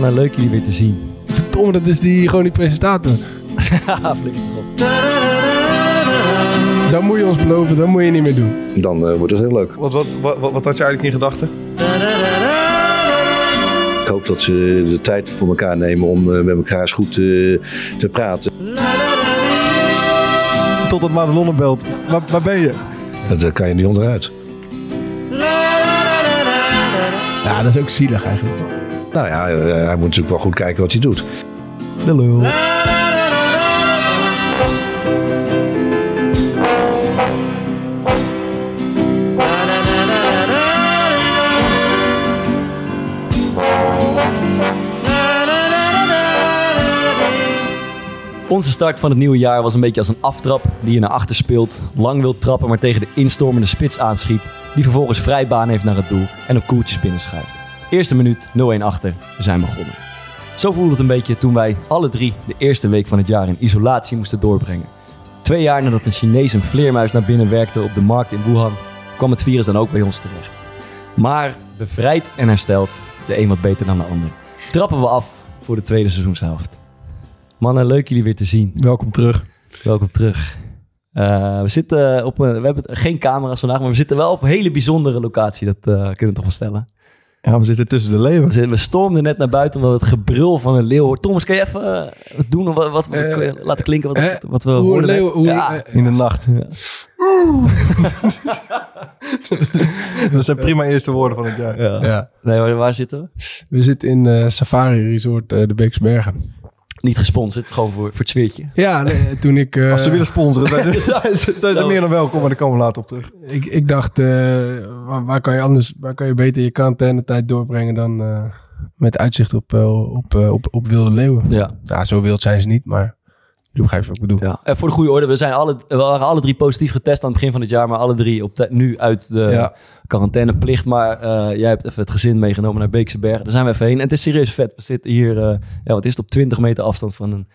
Mannen, leuk jullie weer te zien. Verdomme, dat is die, gewoon die presentator. Haha, flikker toch op. Dat moet je ons beloven, dat moet je niet meer doen. Dan eh, wordt het heel leuk. Wat, wat, wat, wat, wat had je eigenlijk in gedachten? Ik hoop dat ze de tijd voor elkaar nemen om eh, met elkaar eens goed eh, te praten. Tot het Madelon belt. Waar, waar ben je? Dat kan je niet onderuit. Ja, dat is ook zielig eigenlijk. Nou ja, eh, hij moet natuurlijk wel goed kijken wat hij doet. De lul. Onze start van het nieuwe jaar was een beetje als een aftrap die je naar achter speelt, lang wil trappen, maar tegen de instormende spits aanschiet, die vervolgens vrij baan heeft naar het doel en op koeltjes binnenschuift. Eerste minuut, 0-1 achter, we zijn begonnen. Zo voelde het een beetje toen wij alle drie de eerste week van het jaar in isolatie moesten doorbrengen. Twee jaar nadat een Chinees een vleermuis naar binnen werkte op de markt in Wuhan, kwam het virus dan ook bij ons terecht. Maar bevrijd en hersteld, de een wat beter dan de ander, trappen we af voor de tweede seizoenshelft. Mannen, leuk jullie weer te zien. Welkom terug. Welkom terug. Eh, we zitten op een, we hebben geen camera's vandaag, maar we zitten wel op een hele bijzondere locatie. Dat eh, kunnen we toch wel stellen. Ja, we zitten tussen de We, leeuwen. we stormden net naar buiten omdat het gebrul van een leeuw. Thomas, kan je even eh, wat doen? Wat, wat we Eh, laten klinken wat, eh, wat we net? leeuw- hoe- ja. In de nacht. dat zijn prima eerste woorden van het jaar. ja. Ja. Nee, waar, waar zitten we? We zitten in eh, Safari Resort de Beeksbergen. Niet gesponsord, gewoon voor, voor het sfeertje. Ja, nee, toen ik... eh, Als ze willen sponsoren, zijn ze, zijn ze- zijn ze meer dan welkom, maar daar komen we later op terug. ik, ik dacht, eh, waar, waar kan je anders, waar kan je beter je quarantainetijd doorbrengen dan eh, met uitzicht op, eh, op, eh, op, op wilde leeuwen? Ja. Ja, zo wild zijn ze niet, maar je begrijpt wat ik bedoel. ja. En voor de goede orde, we, zijn alle, we waren alle drie positief getest aan het begin van het jaar, maar alle drie op nu uit de Ja. quarantaineplicht. Maar eh, jij hebt even het gezin meegenomen naar Beekse Bergen. Daar zijn we even heen. En het is serieus vet. We zitten hier, eh, ja, wat is het, op 20 meter afstand van een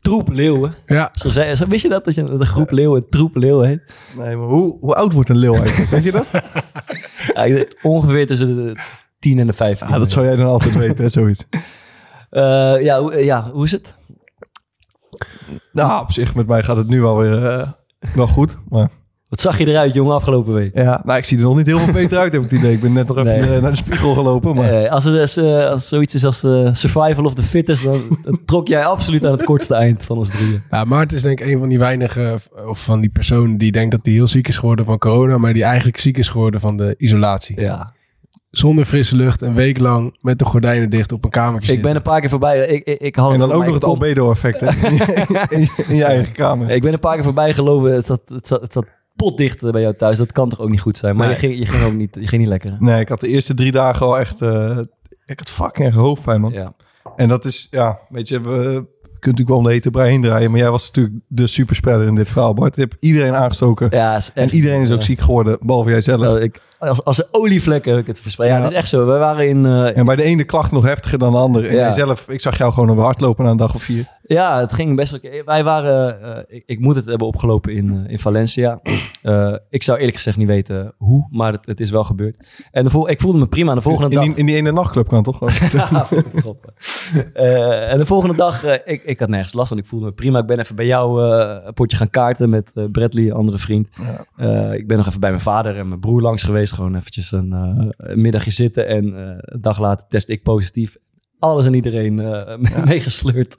troep leeuwen. Ja, Zo, zei, zo wist je dat, dat je een groep leeuwen een troep leeuwen heet? Nee, maar hoe, hoe oud wordt een leeuw eigenlijk? Weet je dat? Ja, ik denk ongeveer tussen de 10 en de 15. Ja, dat zou jij dan altijd weten, hè, zoiets. Eh, ja, hoe- ja, hoe is het? Nou, op zich, met mij gaat het nu wel weer eh, wel goed. Maar Wat zag je eruit, jongen, afgelopen week? ja, nou, ik zie er nog niet heel veel beter uit, heb ik het idee. Ik ben net nog even Nee. eh, naar de spiegel gelopen. Maar Eh, als, het is, eh, als zoiets is als eh, survival of the fittest, dan, dan trok jij absoluut aan het kortste eind van ons drieën. ja Maarten is denk ik een van die weinige, of van die personen die denkt dat hij heel ziek is geworden van corona, maar die eigenlijk ziek is geworden van de isolatie. Ja. Zonder frisse lucht, een week lang met de gordijnen dicht op een kamertje Ik zitten. ben een paar keer voorbij. Ik, ik, ik had en dan ook nog het kop- albedo-effect hè, in, je- in, eigen kamer. Ik ben een paar keer voorbij gelopen. Het zat, het zat, het zat potdicht bij jou thuis. Dat kan toch ook niet goed zijn? Maar Nee. je, ging, je ging ook niet, je ging niet lekker. hè? Nee, ik had de eerste drie dagen al echt... eh, ik had fucking erg hoofdpijn, man. Ja. En dat is, ja, weet je, we kunnen natuurlijk wel om de hete brei heen draaien. Maar jij was natuurlijk de superspreader in dit verhaal, Bart. Je hebt iedereen aangestoken. Ja, is echt, en iedereen is ook ja. ziek geworden, behalve jij zelf. Wel, ik, als, als een olievlek heb ik het verspreid. Ja, Ja. dat is echt zo. We waren in... eh, En bij de ene klacht nog heftiger dan de andere. En zelf, ik zag jou gewoon hardlopen na een dag of vier. Ja, het ging best oké. Wij waren, eh, ik, ik moet het hebben opgelopen in, eh, in Valencia. Eh, ik zou eerlijk gezegd niet weten hoe, maar het, het is wel gebeurd. En de vol, ik voelde me prima. En de volgende In dag... die, in die ene nachtclub kan toch? Ja, en de volgende dag, ik, ik had nergens last van. Ik voelde me prima. Ik ben even bij jou een potje gaan kaarten met Bradley, een andere vriend. Ik ben nog even bij mijn vader en mijn broer langs geweest. Gewoon eventjes een, een middagje zitten. En een dag later test ik positief. Alles en iedereen eh meegesleurd.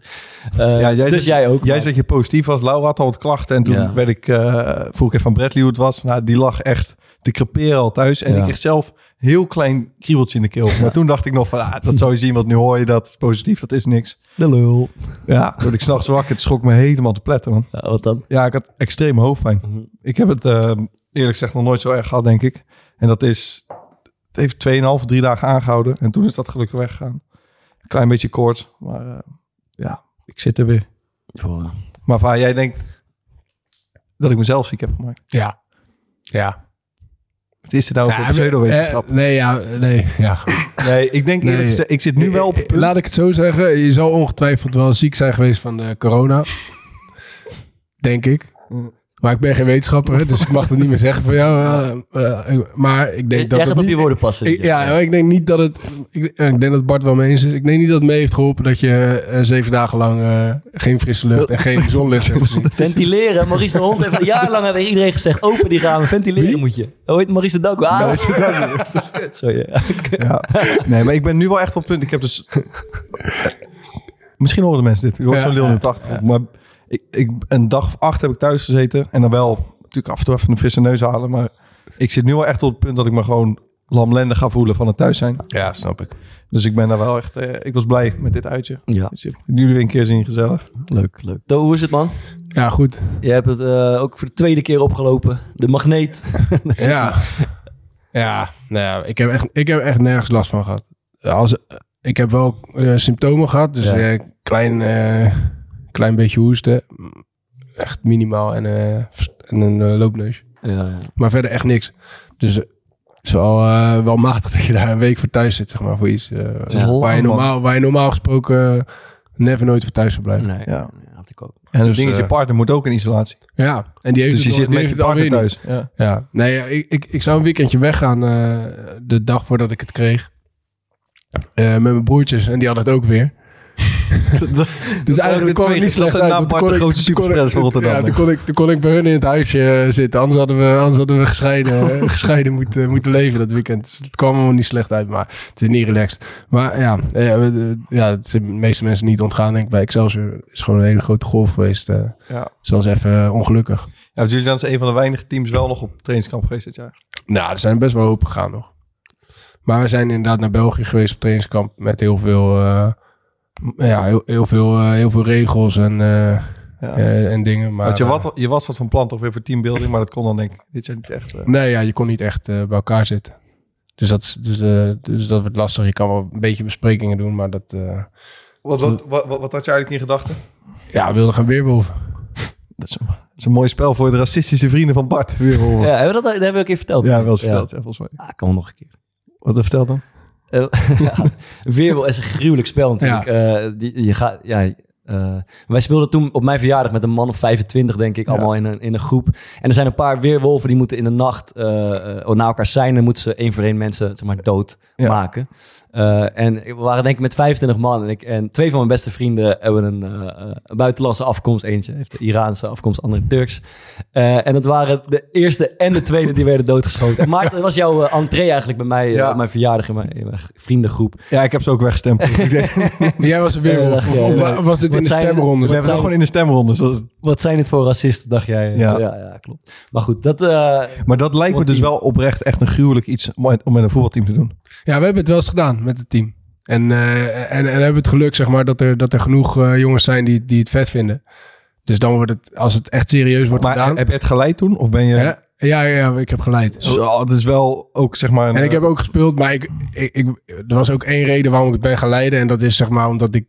Eh, Ja, jij dus jij ook. Jij zegt je positief was. Laura had al wat klachten. En toen Ja. werd ik, eh vroeg ik even van Bradley hoe het was. Nou, die lag echt te creperen al thuis. En Ja. ik kreeg zelf heel klein kriebeltje in de keel. Maar toen dacht ik nog van, ah, dat zou je zien. Want nu hoor je dat is positief. Dat is niks. De lul. Ja, dat ik s'nachts wakker. Het schrok me helemaal te pletten, man. Ja, wat dan? Ja, ik had extreme hoofdpijn. Mhm. Ik heb het eh, eerlijk gezegd nog nooit zo erg gehad, denk ik. En dat is... Het heeft 2,5, drie dagen aangehouden. En toen is dat gelukkig weggegaan. Klein beetje koorts. Maar eh, ja, ik zit er weer. Voor, Maar waar jij denkt dat ik mezelf ziek heb gemaakt. Ja. Ja. Wat is er nou Ja, voor pseudowetenschap? eh, nee, ja, nee, ja. Nee, ik denk eerlijk Nee. gezegd, ik zit nu wel op het punt. Laat ik het zo zeggen. Je zal ongetwijfeld wel ziek zijn geweest van de corona. Denk ik. Mm. Maar ik ben geen wetenschapper, hè, dus ik mag het niet meer zeggen van jou. eh, eh, maar ik denk dat Jij gaat op niet- je woorden passen. Ik, ja, ik denk niet dat het. Ik, eh, ik denk dat Bart wel mee eens is. Ik denk niet dat het mee heeft geholpen dat je zeven dagen lang eh, geen frisse lucht en geen zonlicht hebt gezien. Ventileren. Maurice de Hond heeft al jarenlang tegen iedereen gezegd... open die ramen, ventileren moet je. Oh, heet Maurice de Danko. Ah, Sorry. ja. Ja. Nee, maar ik ben nu wel echt op het punt. Ik heb dus... Misschien horen de mensen dit. Je hoort Ja, zo'n ja, in het achtergrond. Maar ik, ik, een dag of acht heb ik thuis gezeten. En dan wel natuurlijk af en toe even een frisse neus halen. Maar ik zit nu wel echt op het punt dat ik me gewoon lamlendig ga voelen van het thuis zijn. Ja, snap ik. Dus ik ben daar wel echt... eh, ik was blij met dit uitje. ja, Dus jullie weer een keer zien, gezellig. leuk, leuk. To, hoe is het, man? Ja, goed. Je hebt het eh, ook voor de tweede keer opgelopen. De magneet. Ja. Ja, nou ja, ik heb echt, ik heb echt nergens last van gehad. Als, ik heb wel eh, symptomen gehad, dus Ja. klein, eh, klein beetje hoesten. Echt minimaal en, eh, en een eh, loopneus. Ja, ja. Maar verder echt niks. Dus eh, het is wel, wel matig dat je daar een week voor thuis zit, zeg maar, voor iets. eh, Ja. waar, je normaal, waar je normaal gesproken never nooit voor thuis zou blijven. Nee, Ja. nee, had ik ook. En het Dus, ding is, je partner moet ook in isolatie. Ja, en die heeft Dus je het, zit met je partner thuis. Ja. Ja, nee, ik, ik, ik zou een weekendje weggaan eh, de dag voordat ik het kreeg. Eh, met mijn broertjes en die hadden het ook weer. dus eigenlijk kwam het niet slecht zijn uit. Bart toen de grootste ik- superspreaders van Rotterdam. Ja, toen kon, ik, toen kon ik bij hun in het huisje eh, zitten. Anders hadden we, anders hadden we gescheiden, eh, gescheiden moeten, moeten leven dat weekend. Dus het kwam allemaal niet slecht uit, maar het is niet relaxed. Maar ja, eh, ja het is de meeste mensen niet ontgaan. Denk ik bij Excelsior is gewoon een hele grote golf geweest. Ja. Zoals even ongelukkig. Ja, jullie zijn een van de weinige teams wel nog op trainingskamp geweest dit jaar. Nou, er zijn best wel hoop gegaan nog. Maar we zijn inderdaad naar België geweest op trainingskamp met heel veel, ja, heel, heel, veel, eh, heel veel regels en, eh, Ja. eh, en dingen. Maar, Want je, wat, je was wat van plan toch weer voor teambuilding, maar dat kon dan denk ik dit jaar niet echt. nee, ja, je kon niet echt eh, bij elkaar zitten. Dus dat, is- dus, eh, dus dat wordt lastig. Je kan wel een beetje besprekingen doen, maar dat... eh, Wat, wat, wat, wat, wat had je eigenlijk in gedachten? ja, we wilden gaan weerwolven. Dat is, een, dat is een mooi spel voor de racistische vrienden van Bart. Weer horen. Ja, hebben we dat, dat hebben we een keer verteld. Ja, wel eens verteld, ja, volgens mij. Ja, kan wel nog een keer. Wat vertel dan? Eh, ja, Weerwolf is een gruwelijk spel natuurlijk. Eh, die, je gaat, ja, eh, wij speelden toen op mijn verjaardag met een man of 25, denk ik, Ja. allemaal in een, in een groep. En er zijn een paar weerwolven die moeten in de nacht eh, eh, naar elkaar zijn. En moeten ze één voor één mensen zeg maar, dood Ja. maken. Eh, en we waren denk ik met 25 man. En, ik, en twee van mijn beste vrienden hebben een, eh, eh, een buitenlandse afkomst. Eentje heeft de Iraanse afkomst, andere Turks. Eh, en dat waren de eerste en de tweede die werden doodgeschoten. En Maarten, dat was jouw entree eigenlijk bij mij Ja. op mijn verjaardag in mijn, in mijn vriendengroep. Ja, ik heb ze ook weggestempeld. We Jij was weerwolf. Ja, of, was Wat in de stemronde? wat hebben gewoon in de stemronde. zoals- Wat zijn het voor racisten, dacht jij? Ja. ja, ja, klopt. Maar goed, dat... eh, Maar dat lijkt me dus wel oprecht echt een gruwelijk iets om met een voetbalteam te doen. Ja, we hebben het wel eens gedaan met het team. En, eh, en, en hebben het geluk, zeg maar, dat er, dat er genoeg eh, jongens zijn die, die het vet vinden. Dus dan wordt het, als het echt serieus wordt Maar gedaan. heb je het geleid toen? Of ben je... Ja, ja, ja, ik heb geleid. Zo, het is wel ook zeg maar... Een, En ik heb ook gespeeld, maar ik, ik, ik, er was ook één reden waarom ik het ben gaan leiden. En dat is zeg maar omdat ik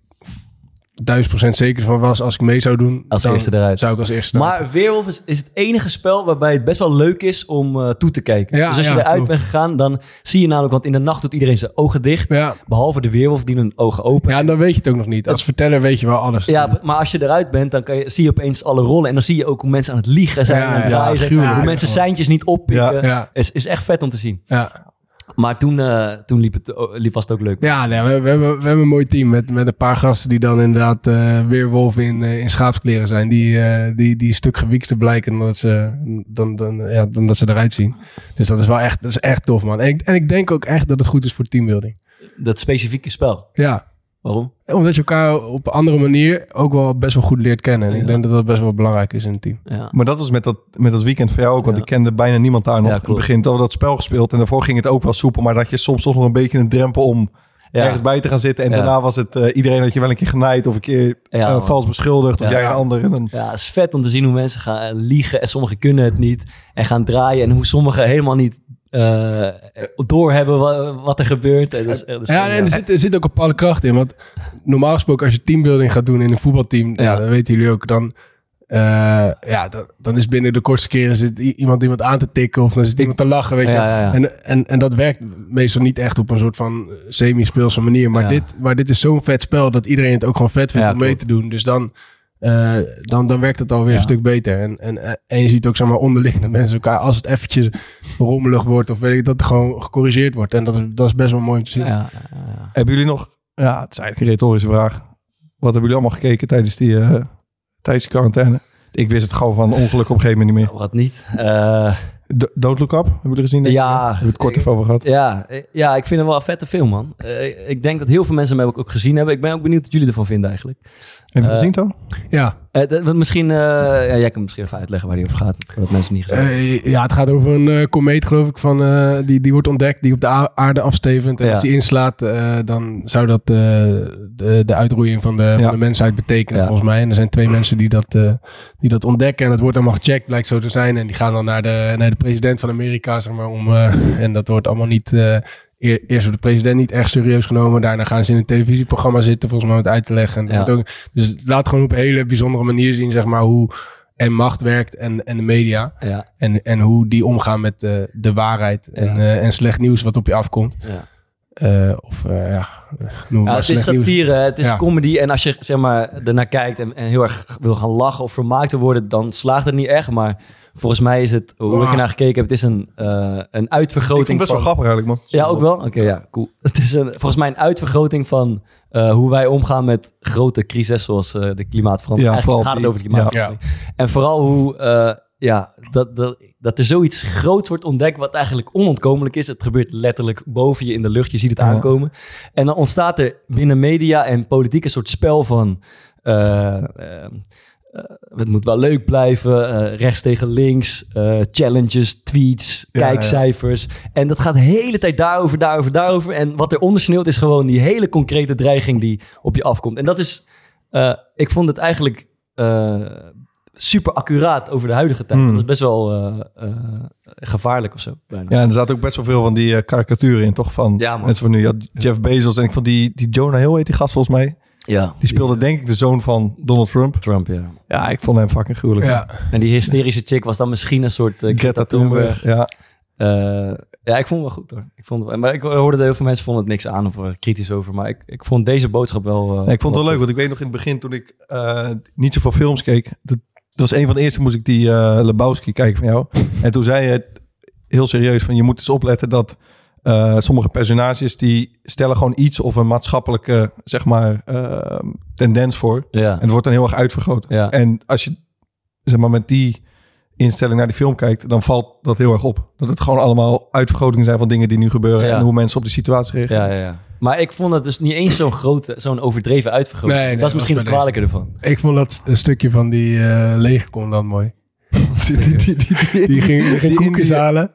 duizend procent zeker van was als ik mee zou doen. Als dan eerste eruit. Zou ik als eerste starten. maar Weerwolf is, is het enige spel waarbij het best wel leuk is om eh, toe te kijken. Ja, dus als je eruit klopt. bent gegaan, dan zie je namelijk... Want in de nacht doet iedereen zijn ogen dicht. ja. Behalve de Weerwolf die hun ogen open. ja, dan weet je het ook nog niet. Als verteller weet je wel alles. Ja, maar als je eruit bent, dan kan je, zie je opeens alle rollen. En dan zie je ook hoe mensen aan het liegen zijn. En aan het ja, draaien zijn. hoe mensen seintjes niet oppikken. Ja. Is, is echt vet om te zien. ja. Maar toen, eh, toen liep het, liep, was het ook leuk. Ja, nee, we, we, hebben, we hebben een mooi team met, met een paar gasten die dan inderdaad eh weerwolven in, eh, in schaapskleren zijn. Die, die, die een stuk gewiekster blijken dan dat, ze, dan, dan, ja, dan dat ze eruit zien. Dus dat is wel echt, dat is echt tof, man. En ik, en ik denk ook echt dat het goed is voor teambuilding. Dat specifieke spel. Ja, Waarom? omdat je elkaar op een andere manier ook wel best wel goed leert kennen. En ik denk dat dat best wel belangrijk is in een team. Ja. Maar dat was met dat, met dat weekend voor jou ook. Want Ja. ik kende bijna niemand daar nog. Ja, in het begin toen we dat spel gespeeld. En daarvoor ging het ook wel soepel. Maar dat je soms toch nog een beetje een drempel om Ja. ergens bij te gaan zitten. En Ja. daarna was het eh, iedereen had je wel een keer genaaid. Of een keer Ja, eh, vals beschuldigd. Of Ja. jij een ander. En dan, Ja, het is vet om te zien hoe mensen gaan liegen en sommigen kunnen het niet en gaan draaien en hoe sommigen helemaal niet eh doorhebben wat, wat er gebeurt. En Ja, en er zit, er zit ook een bepaalde kracht in. Want normaal gesproken, als je teambuilding gaat doen in een voetbalteam, ja. Ja. dat weten jullie ook, dan, eh, ja, dan, dan is binnen de kortste keren zit iemand iemand aan te tikken of dan zit iemand te lachen. Weet je. Ja, ja, ja. En, en, en dat werkt meestal niet echt op een soort van semi-speelse manier. Maar, dit, maar dit is zo'n vet spel dat iedereen het ook gewoon vet vindt om mee klopt. te doen. Dus dan, eh, dan, dan werkt het alweer Ja. een stuk beter. En, en, eh, en je ziet ook zeg maar, onderling dat mensen elkaar, als het eventjes rommelig wordt of weet ik, dat er gewoon gecorrigeerd wordt. En dat is, dat is best wel mooi om te zien. Ja, ja, ja. Hebben jullie nog... Ja, het is eigenlijk een retorische vraag. Wat hebben jullie allemaal gekeken tijdens die, eh, tijdens die quarantaine? Ik wist het gewoon van ongeluk op een gegeven moment niet meer. Wat niet. Eh, D- Don't Look Up, hebben jullie gezien? denk ik? Ja. Hebben we het kort even over gehad. ja, eh, ja, ik vind het wel een vette film, man. Eh, ik denk dat heel veel mensen hem ook- ook gezien hebben. Ik ben ook benieuwd wat jullie ervan vinden eigenlijk. Heb je het Eh, gezien, Toon? Ja, Want misschien, eh, ja, jij kan misschien even uitleggen waar die over gaat, voordat mensen niet gezien. Eh, ja, het gaat over een komeet, geloof ik, van, die, die wordt ontdekt, die op de aarde afstevend. En Ja. als die inslaat, dan zou dat de, de uitroeiing van de, Ja. van de mensheid betekenen, Ja. volgens mij. En er zijn twee mensen die dat, die dat ontdekken. En het wordt allemaal gecheckt, blijkt zo te zijn. En die gaan dan naar de, naar de president van Amerika, zeg maar. Om, en dat wordt allemaal niet... eh, eer- Eerst wordt de president niet echt serieus genomen. Daarna gaan ze in een televisieprogramma zitten, volgens mij, om het uit te leggen. En dat Ja. wordt ook, dus het laat gewoon op een hele bijzondere manier zien, zeg maar, hoe en macht werkt en, en de media. Ja, En, en hoe die omgaan met de, de waarheid en, eh, en slecht nieuws wat op je afkomt. ja. Eh, of eh, ja, noem Ja, het is nieuws. satire, het is Ja. comedy. En als je zeg maar, ernaar kijkt en, en heel erg wil gaan lachen of vermaakt te worden, dan slaagt het niet echt. Maar volgens mij is het, hoe ik Ah. ernaar gekeken heb, het is een, eh, een Ik vond uitvergroting het best wel grappig eigenlijk, man. Ja, ook wel? Oké, ja, cool. Het is een, volgens mij een uitvergroting van eh, hoe wij omgaan met grote crises zoals eh, de klimaatverandering. Ja, vooral Eigenlijk gaat het over de klimaatverandering. En vooral hoe eh, ja, dat, dat, dat er zoiets groots wordt ontdekt wat eigenlijk onontkomelijk is. Het gebeurt letterlijk boven je in de lucht. Je ziet het Ja. aankomen. En dan ontstaat er binnen media en politiek een soort spel van... eh, eh, het moet wel leuk blijven, eh, rechts tegen links, challenges, tweets, Ja, kijkcijfers. En dat gaat de hele tijd daarover, daarover, daarover. En wat er ondersneeuwt is gewoon die hele concrete dreiging die op je afkomt. En dat is, ik vond het eigenlijk super accuraat over de huidige tijd. Hmm. Dat is best wel eh, eh, gevaarlijk of zo. bijna. Ja, en er zaten ook best wel veel van die eh, karikaturen in, toch? Van Ja, mensen van nu. Ja, Jeff Bezos en ik vond die, die Jonah Hill heet die gast volgens mij. ja. Die speelde denk ik de zoon van Donald Trump. Trump, ja. Ja, ik vond hem fucking gruwelijk. Ja, En die hysterische chick was dan misschien een soort Greta Thunberg. Ja. Eh, ja, ik vond het wel goed hoor. Ik vond het, maar ik hoorde dat heel veel mensen vonden het niks aan of waren er kritisch over. Maar ik, ik vond deze boodschap wel... eh, Nee, ik vond het wel leuk, want ik weet nog in het begin toen ik eh, niet zoveel films keek. Dat, dat was een van de eerste moest ik die eh Lebowski kijken van jou. En toen zei je heel serieus van je moet eens opletten dat eh, sommige personages die stellen gewoon iets of een maatschappelijke zeg maar eh, tendens voor. Ja. En het wordt dan heel erg uitvergroot. Ja. En als je zeg maar met die instelling naar die film kijkt, dan valt dat heel erg op. Dat het gewoon allemaal uitvergrotingen zijn van dingen die nu gebeuren Ja. en hoe mensen op die situatie reageren. Ja, ja, ja. Maar ik vond het dus niet eens zo'n grote, zo'n overdreven uitvergroting. Nee, nee, dat is misschien het kwalijke ervan. ik vond dat een stukje van die eh legercommandant mooi. Die, die, die, die- Die ging, die ging die koekjes halen.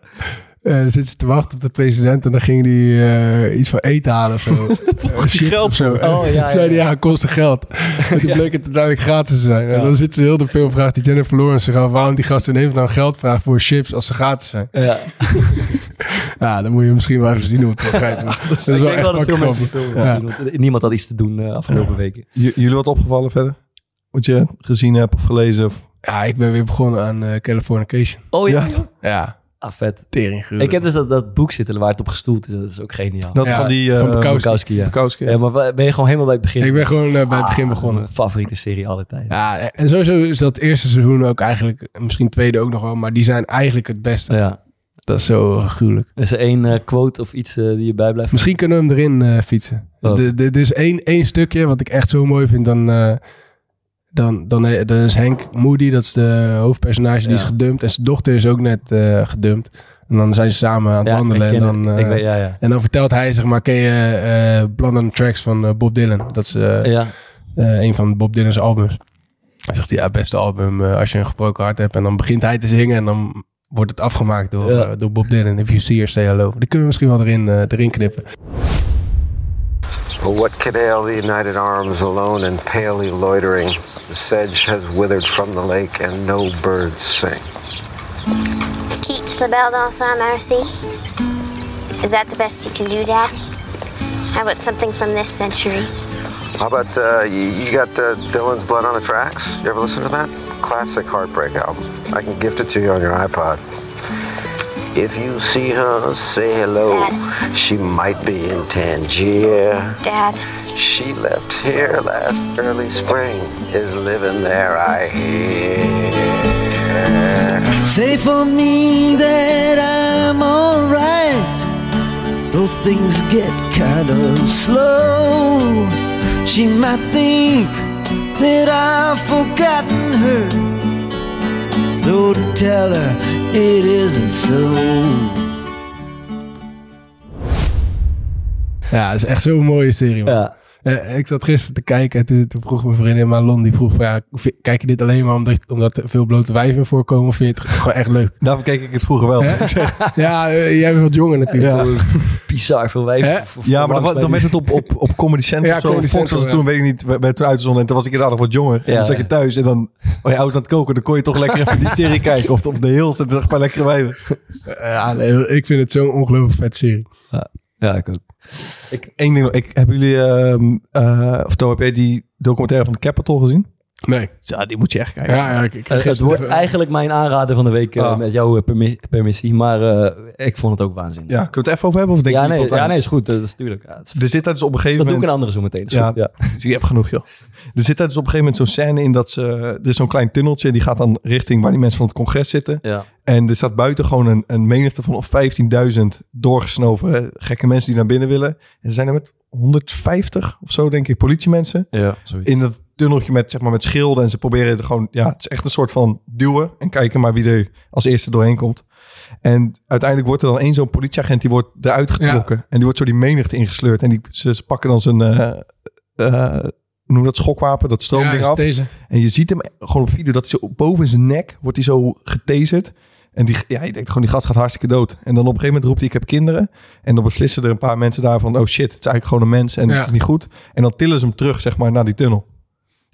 Eh, dan zitten ze te wachten op de president en dan ging die eh, iets van eten halen of zo. Eh, chips geld of zo. Oh, ja, zei hij, ja, kostte geld. En toen Ja. bleek het uiteindelijk gratis te zijn. En dan zit ze heel de film, vraagt die Jennifer Lawrence zich af waarom die gasten ineens nou geld vragen voor chips als ze gratis zijn. Ja. Ja, dan moet je misschien wel even zien hoe het gaat. Dat is ik wel denk wel dat veel mensen want Niemand had iets te doen afgelopen weken. J- jullie wat opgevallen verder? Wat je gezien hebt of gelezen? Of... Ja, ik ben weer begonnen aan eh Californication. Oh ja? Ja. Ah, vet. tering gruwelijk. Ik heb dus dat, dat boek zitten waar het op gestoeld is. Dat is ook geniaal. Dat Ja, van die... van eh, Bukowski. Bukowski, ja. Bukowski. ja. Maar ben je gewoon helemaal bij het begin? Ik ben gewoon eh, bij het begin Ah, begonnen. Mijn favoriete serie alle tijden. Ja, en sowieso is dat eerste seizoen ook eigenlijk, misschien tweede ook nog wel, maar die zijn eigenlijk het beste. Ja. Dat is zo gruwelijk. Is er één eh, quote of iets eh, die je bijblijft? Misschien kunnen we hem erin eh, fietsen. Oh. Er is één, één stukje wat ik echt zo mooi vind. Dan, eh, dan, dan, dan is Henk Moody, dat is de hoofdpersonage, die is gedumpt. En zijn dochter is ook net eh, gedumpt. En dan zijn ze samen aan het wandelen. En dan, eh, weet, en dan vertelt hij, zeg maar, ken je the Tracks van Bob Dylan? Dat is een van Bob Dylan's albums. Hij zegt, ja, beste album als je een gebroken hart hebt. En dan begint hij te zingen en dan wordt het afgemaakt door, Ja. door Bob Dylan. If you see her, say hello. Die kunnen we misschien wel erin, erin knippen. What could ail the united arms alone and palely loitering? The sedge has withered from the lake and no birds sing. Keats the LaBelle dans sa mercy. Is that the best you can do, Dad? How about something from this century? How about uh, you, you got uh, Dylan's Blood on the Tracks? You ever listen to that? Classic heartbreak album. I can gift it to you on your iPod. If you see her, say hello. Dad. She might be in Tangier. Dad, She left here last early spring. Is living there, I hear. Say for me that I'm alright. Though things get kind of slow. She might think that I've forgotten her. Though to tell her it isn't so. Ja, het is echt zo'n mooie serie, man. Ja. Eh, ik zat gisteren te kijken en toen, toen vroeg mijn vriendin Malon, die vroeg van ja, kijk je dit alleen maar omdat, omdat er veel blote wijven voorkomen of vind je het gewoon echt leuk? Daarvoor keek ik het vroeger wel. Ja, eh, jij bent wat jonger natuurlijk. Bizar veel wijven. Ja, maar dan, dan werd het op, op, op Comedy Central Ja, of zo. Comedy Fox was Central, het toen, weet ik niet, werd toen uitgezonden. En toen was ik inderdaad nog wat jonger. En Ja, dan zat je ja. thuis en dan was je ouders aan het koken. Dan kon je toch lekker even die serie kijken. Of op de Hills. En toen een paar lekkere wijven. Ja, nee, ik vind het zo'n ongelooflijk vet serie. mij. Ja, ik ook. Ik, één ding. Ik, hebben jullie, ehm eh, of heb jij die documentaire van The Capital gezien? Nee. Ja, die moet je echt kijken. Ja, ja, ik, ik Eh, het wordt even- eigenlijk mijn aanrader van de week eh, Ah. met jouw permi- permissie. Maar eh, ik vond het ook waanzinnig. Ja, kunnen we het even over hebben? Of denk ja, je nee, ja, nee, is goed. Dat is natuurlijk. Ja, is- Er zit daar dus op een gegeven dat doe ik moment... een andere zo meteen. Ja, ja. Je hebt genoeg, joh. Er zit daar dus op een gegeven moment zo'n scène in dat ze... Er is zo'n klein tunneltje, die gaat dan richting waar die mensen van het congres zitten. Ja. En er staat buiten gewoon een, een menigte van of 15.000 doorgesnoven gekke mensen die naar binnen willen. En er zijn er met 150 of zo, denk ik, politiemensen. Ja, zoiets. In dat tunneltje met, zeg maar, met schilden. En ze proberen er gewoon... Ja, het is echt een soort van duwen. En kijken maar wie er als eerste doorheen komt. En uiteindelijk wordt er dan één zo'n politieagent... die wordt eruit getrokken. En die wordt zo die menigte ingesleurd. En die, ze, ze pakken dan zijn... hoe noem dat schookwapen, dat ja, stroomding is af. deze. En je ziet hem gewoon op video dat hij zo boven zijn nek wordt hij zo getaserd. En die, ja, je denkt gewoon, die gast gaat hartstikke dood. En dan op een gegeven moment roept hij, ik heb kinderen. En dan beslissen er een paar mensen daarvan, oh shit, het is eigenlijk gewoon een mens en Ja. het is niet goed. En dan tillen ze hem terug, zeg maar, naar die tunnel.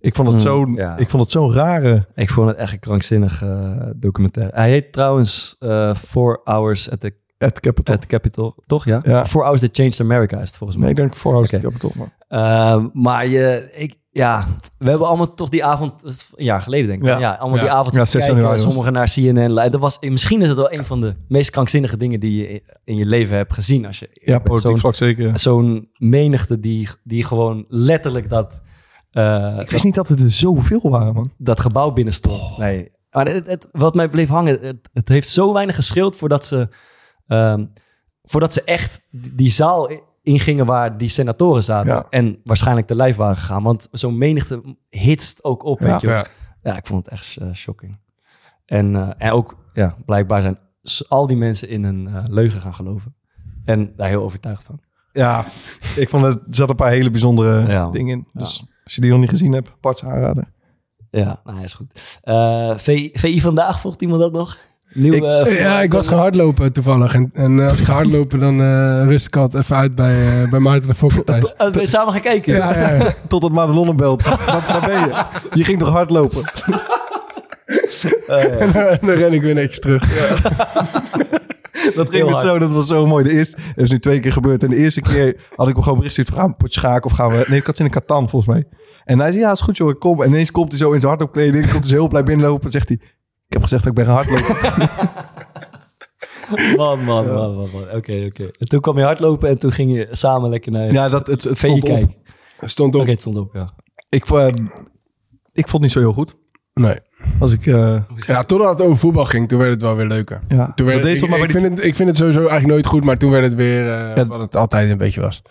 Ik vond het Hmm, zo, ja. ik vond het zo'n rare... Ik vond het echt een krankzinnig eh, documentaire. Hij heet trouwens eh Four Hours at the, Capital. at the Capitol. Toch, ja? Ja. Four Hours That Changed America is het volgens mij. Nee, ik denk voor House Oké. Capital. Maar. Ehm, maar je, ik, ja, we hebben allemaal toch die avond, dat is een jaar geleden denk ik. Ja. Ja, allemaal Ja. die avond Ja, zitten 6 kijken, sommigen naar CNN. Dat was, misschien is het wel een van de meest krankzinnige dingen die je in je leven hebt gezien. Als je Ja, politiek zo'n- vlak zeker. Zo'n menigte die, die gewoon letterlijk dat, Ik wist niet dat het er zoveel waren, man. dat gebouw binnenstond. Nee. Maar het, het- wat mij bleef hangen, het, het heeft zo weinig gescheeld voordat ze, ehm, voordat ze echt die zaal ingingen waar die senatoren zaten. Ja. En waarschijnlijk te lijf waren gegaan. Want zo'n menigte hitst ook op, Ja. weet je wel. Ja. Ja, ik vond het echt eh, shocking. En, eh, en ook, ja, blijkbaar zijn al die mensen in een eh, leugen gaan geloven. En daar heel overtuigd van. Ja, ik vond het, er zat een paar hele bijzondere Ja. dingen in. Dus als je die nog niet gezien hebt, apart aanraden. Ja, nou, is goed. Eh, V- VI Vandaag, volgt iemand dat nog? Nieuw, Ik- eh, Ja, ik was gaan hardlopen toevallig. En, en eh, als ik ga hardlopen, dan eh rust ik altijd even uit bij, eh, bij Maarten de Fokker thuis. Ben je samen gaan kijken? Ja, ja, ja. Totdat Madelon hem belt. Waar ben je? Je ging toch hardlopen? en dan ren ik weer netjes terug. Dat ging het zo, dat was zo mooi. De eerste, dat is nu twee keer gebeurd. En de eerste keer had ik hem gewoon bericht gestuurd. van, Gaan we schaken of gaan we... Nee, ik had zin in Catan volgens mij. En hij zei, ja, is goed joh, ik kom. En ineens komt hij zo in zijn hardloopkleding. Komt hij zo heel blij binnenlopen. En zegt hij, ik heb gezegd dat ik ben gaan hardlopen. Man, man, man, man. man. Oké, oké. En toen kwam je hardlopen en toen ging je samen lekker naar ja, dat, het, het stond op. kijken. Stond Oké, op. het stond op, ja. Ik, eh, ik vond het niet zo heel goed. Nee. Als ik... eh, Ja, totdat het over voetbal ging, toen werd het wel weer leuker. ja, Toen werd, ik, ik, bij vind het, ik vind het sowieso eigenlijk nooit goed, maar toen werd het weer eh, Ja. wat het altijd een beetje was.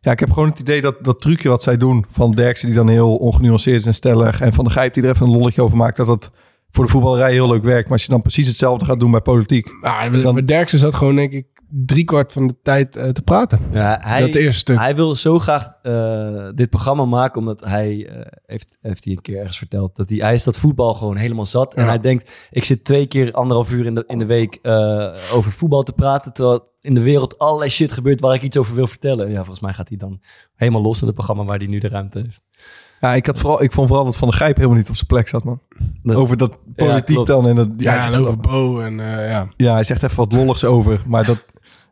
Ja, ik heb gewoon het idee dat dat trucje wat zij doen... van Derksen die dan heel ongenuanceerd is en stellig... en van de Gijp die er even een lolletje over maakt... dat dat voor de voetballerij heel leuk werkt. Maar als je dan precies hetzelfde gaat doen bij politiek... Ah, Dan- dan... Derksen zat gewoon, denk ik, driekwart van de tijd eh, te praten. ja hij, dat eerste stuk. hij wil zo graag eh, dit programma maken, omdat hij, eh, heeft, heeft hij een keer ergens verteld, dat hij, hij is dat voetbal gewoon helemaal zat. En hij denkt, ik zit twee keer anderhalf uur in de, in de week eh, over voetbal te praten, terwijl in de wereld allerlei shit gebeurt waar ik iets over wil vertellen. En ja, volgens mij gaat hij dan helemaal los in het programma waar hij nu de ruimte heeft. Ja, ik, had vooral, ik vond vooral dat Van de Gijp helemaal niet op zijn plek zat, man. Dat- over dat politiek dan. En dat, ja, en over Bo en eh, ja. ja, hij zegt even wat lolligs over. Maar dat,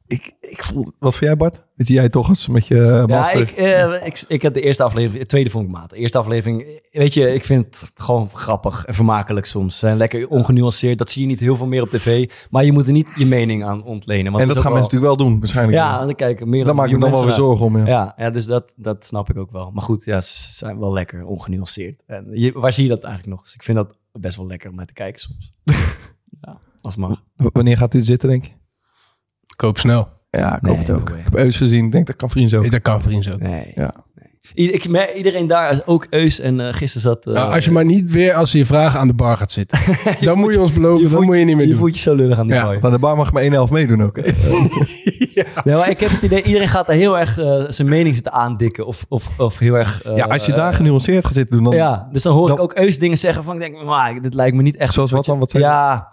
Ik, ik voel... Wat vind jij, Bart? Je, jij toch als met je eh, Ja, master? ik, eh, ik, ik heb de eerste aflevering, de tweede vond ik maat. De eerste aflevering, weet je, ik vind het gewoon grappig en vermakelijk soms. En lekker ongenuanceerd. Dat zie je niet heel veel meer op tv. Maar je moet er niet je mening aan ontlenen. Want en dat gaan mensen natuurlijk wel doen, waarschijnlijk. Ja, dan kijken meer Daar dan maak ik me dan wel weer zorgen om, ja. Ja, ja dus dat, dat snap ik ook wel. Maar goed, ja, ze zijn wel lekker ongenuanceerd. En je, waar zie je dat eigenlijk nog? Dus ik vind dat best wel lekker om naar te kijken soms. ja, als mag. W- Wanneer gaat dit zitten, denk je? Koop snel. Ja, ik Nee, hoop het ook. Ik heb Eus gezien. Ik denk dat kan vrienden ook. Dat kan vriends ook. Nee. Ja. Ik merk, iedereen daar, ook Eus en eh, gisteren zat... eh, Nou, als je maar niet weer als je je vragen aan de bar gaat zitten. dan moet je ons beloven, dan voelt moet je niet meer Je doen. voelt je zo lullig aan die Ja. Want aan de bar mag je maar 1 helft meedoen ook. hè? Nee, maar ik heb het idee, iedereen gaat daar heel erg eh, zijn mening zitten aandikken. Of, of, of heel erg... ja, als je daar genuanceerd gaat zitten doen, dan... Ja, dus dan hoor ik ook Eus dingen zeggen van... Ik denk, "Maar, dit lijkt me niet echt... Zoals wat dan? Wat zei Ja,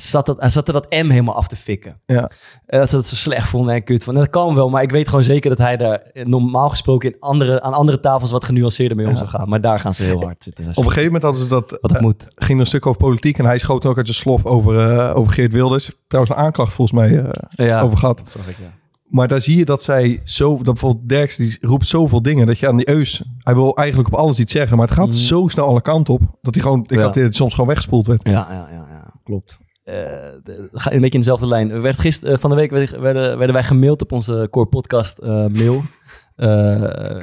zat dat, hij zat er dat M helemaal af te fikken. Ja. Eh, Dat ze dat zo slecht vonden en kut vonden. Dat kan wel, maar ik weet gewoon zeker dat hij daar eh, normaal gesproken in andere, aan andere tafels wat genuanceerder mee om zou gaan. Maar daar gaan ze heel hard zitten. Op een gegeven moment hadden ze dat... Wat het eh, moet. ging er een stuk over politiek en hij schoot ook uit zijn slof over, eh, over Geert Wilders. Trouwens een aanklacht volgens mij eh, Ja, over gehad. dat zag ik, ja. Maar daar zie je dat zij zo... Dat bijvoorbeeld Derks die roept zoveel dingen. Dat je aan die Eus... Hij wil eigenlijk op alles iets zeggen. Maar het gaat zo snel alle kanten op. Dat hij gewoon... Ik Ja. had dit soms gewoon weggespoeld werd. Ja, ja, ja, ja klopt. Eh, een beetje in dezelfde lijn. Er Werd gister, eh, van de week werden, werden, wij gemaild op onze Core Podcast eh, mail.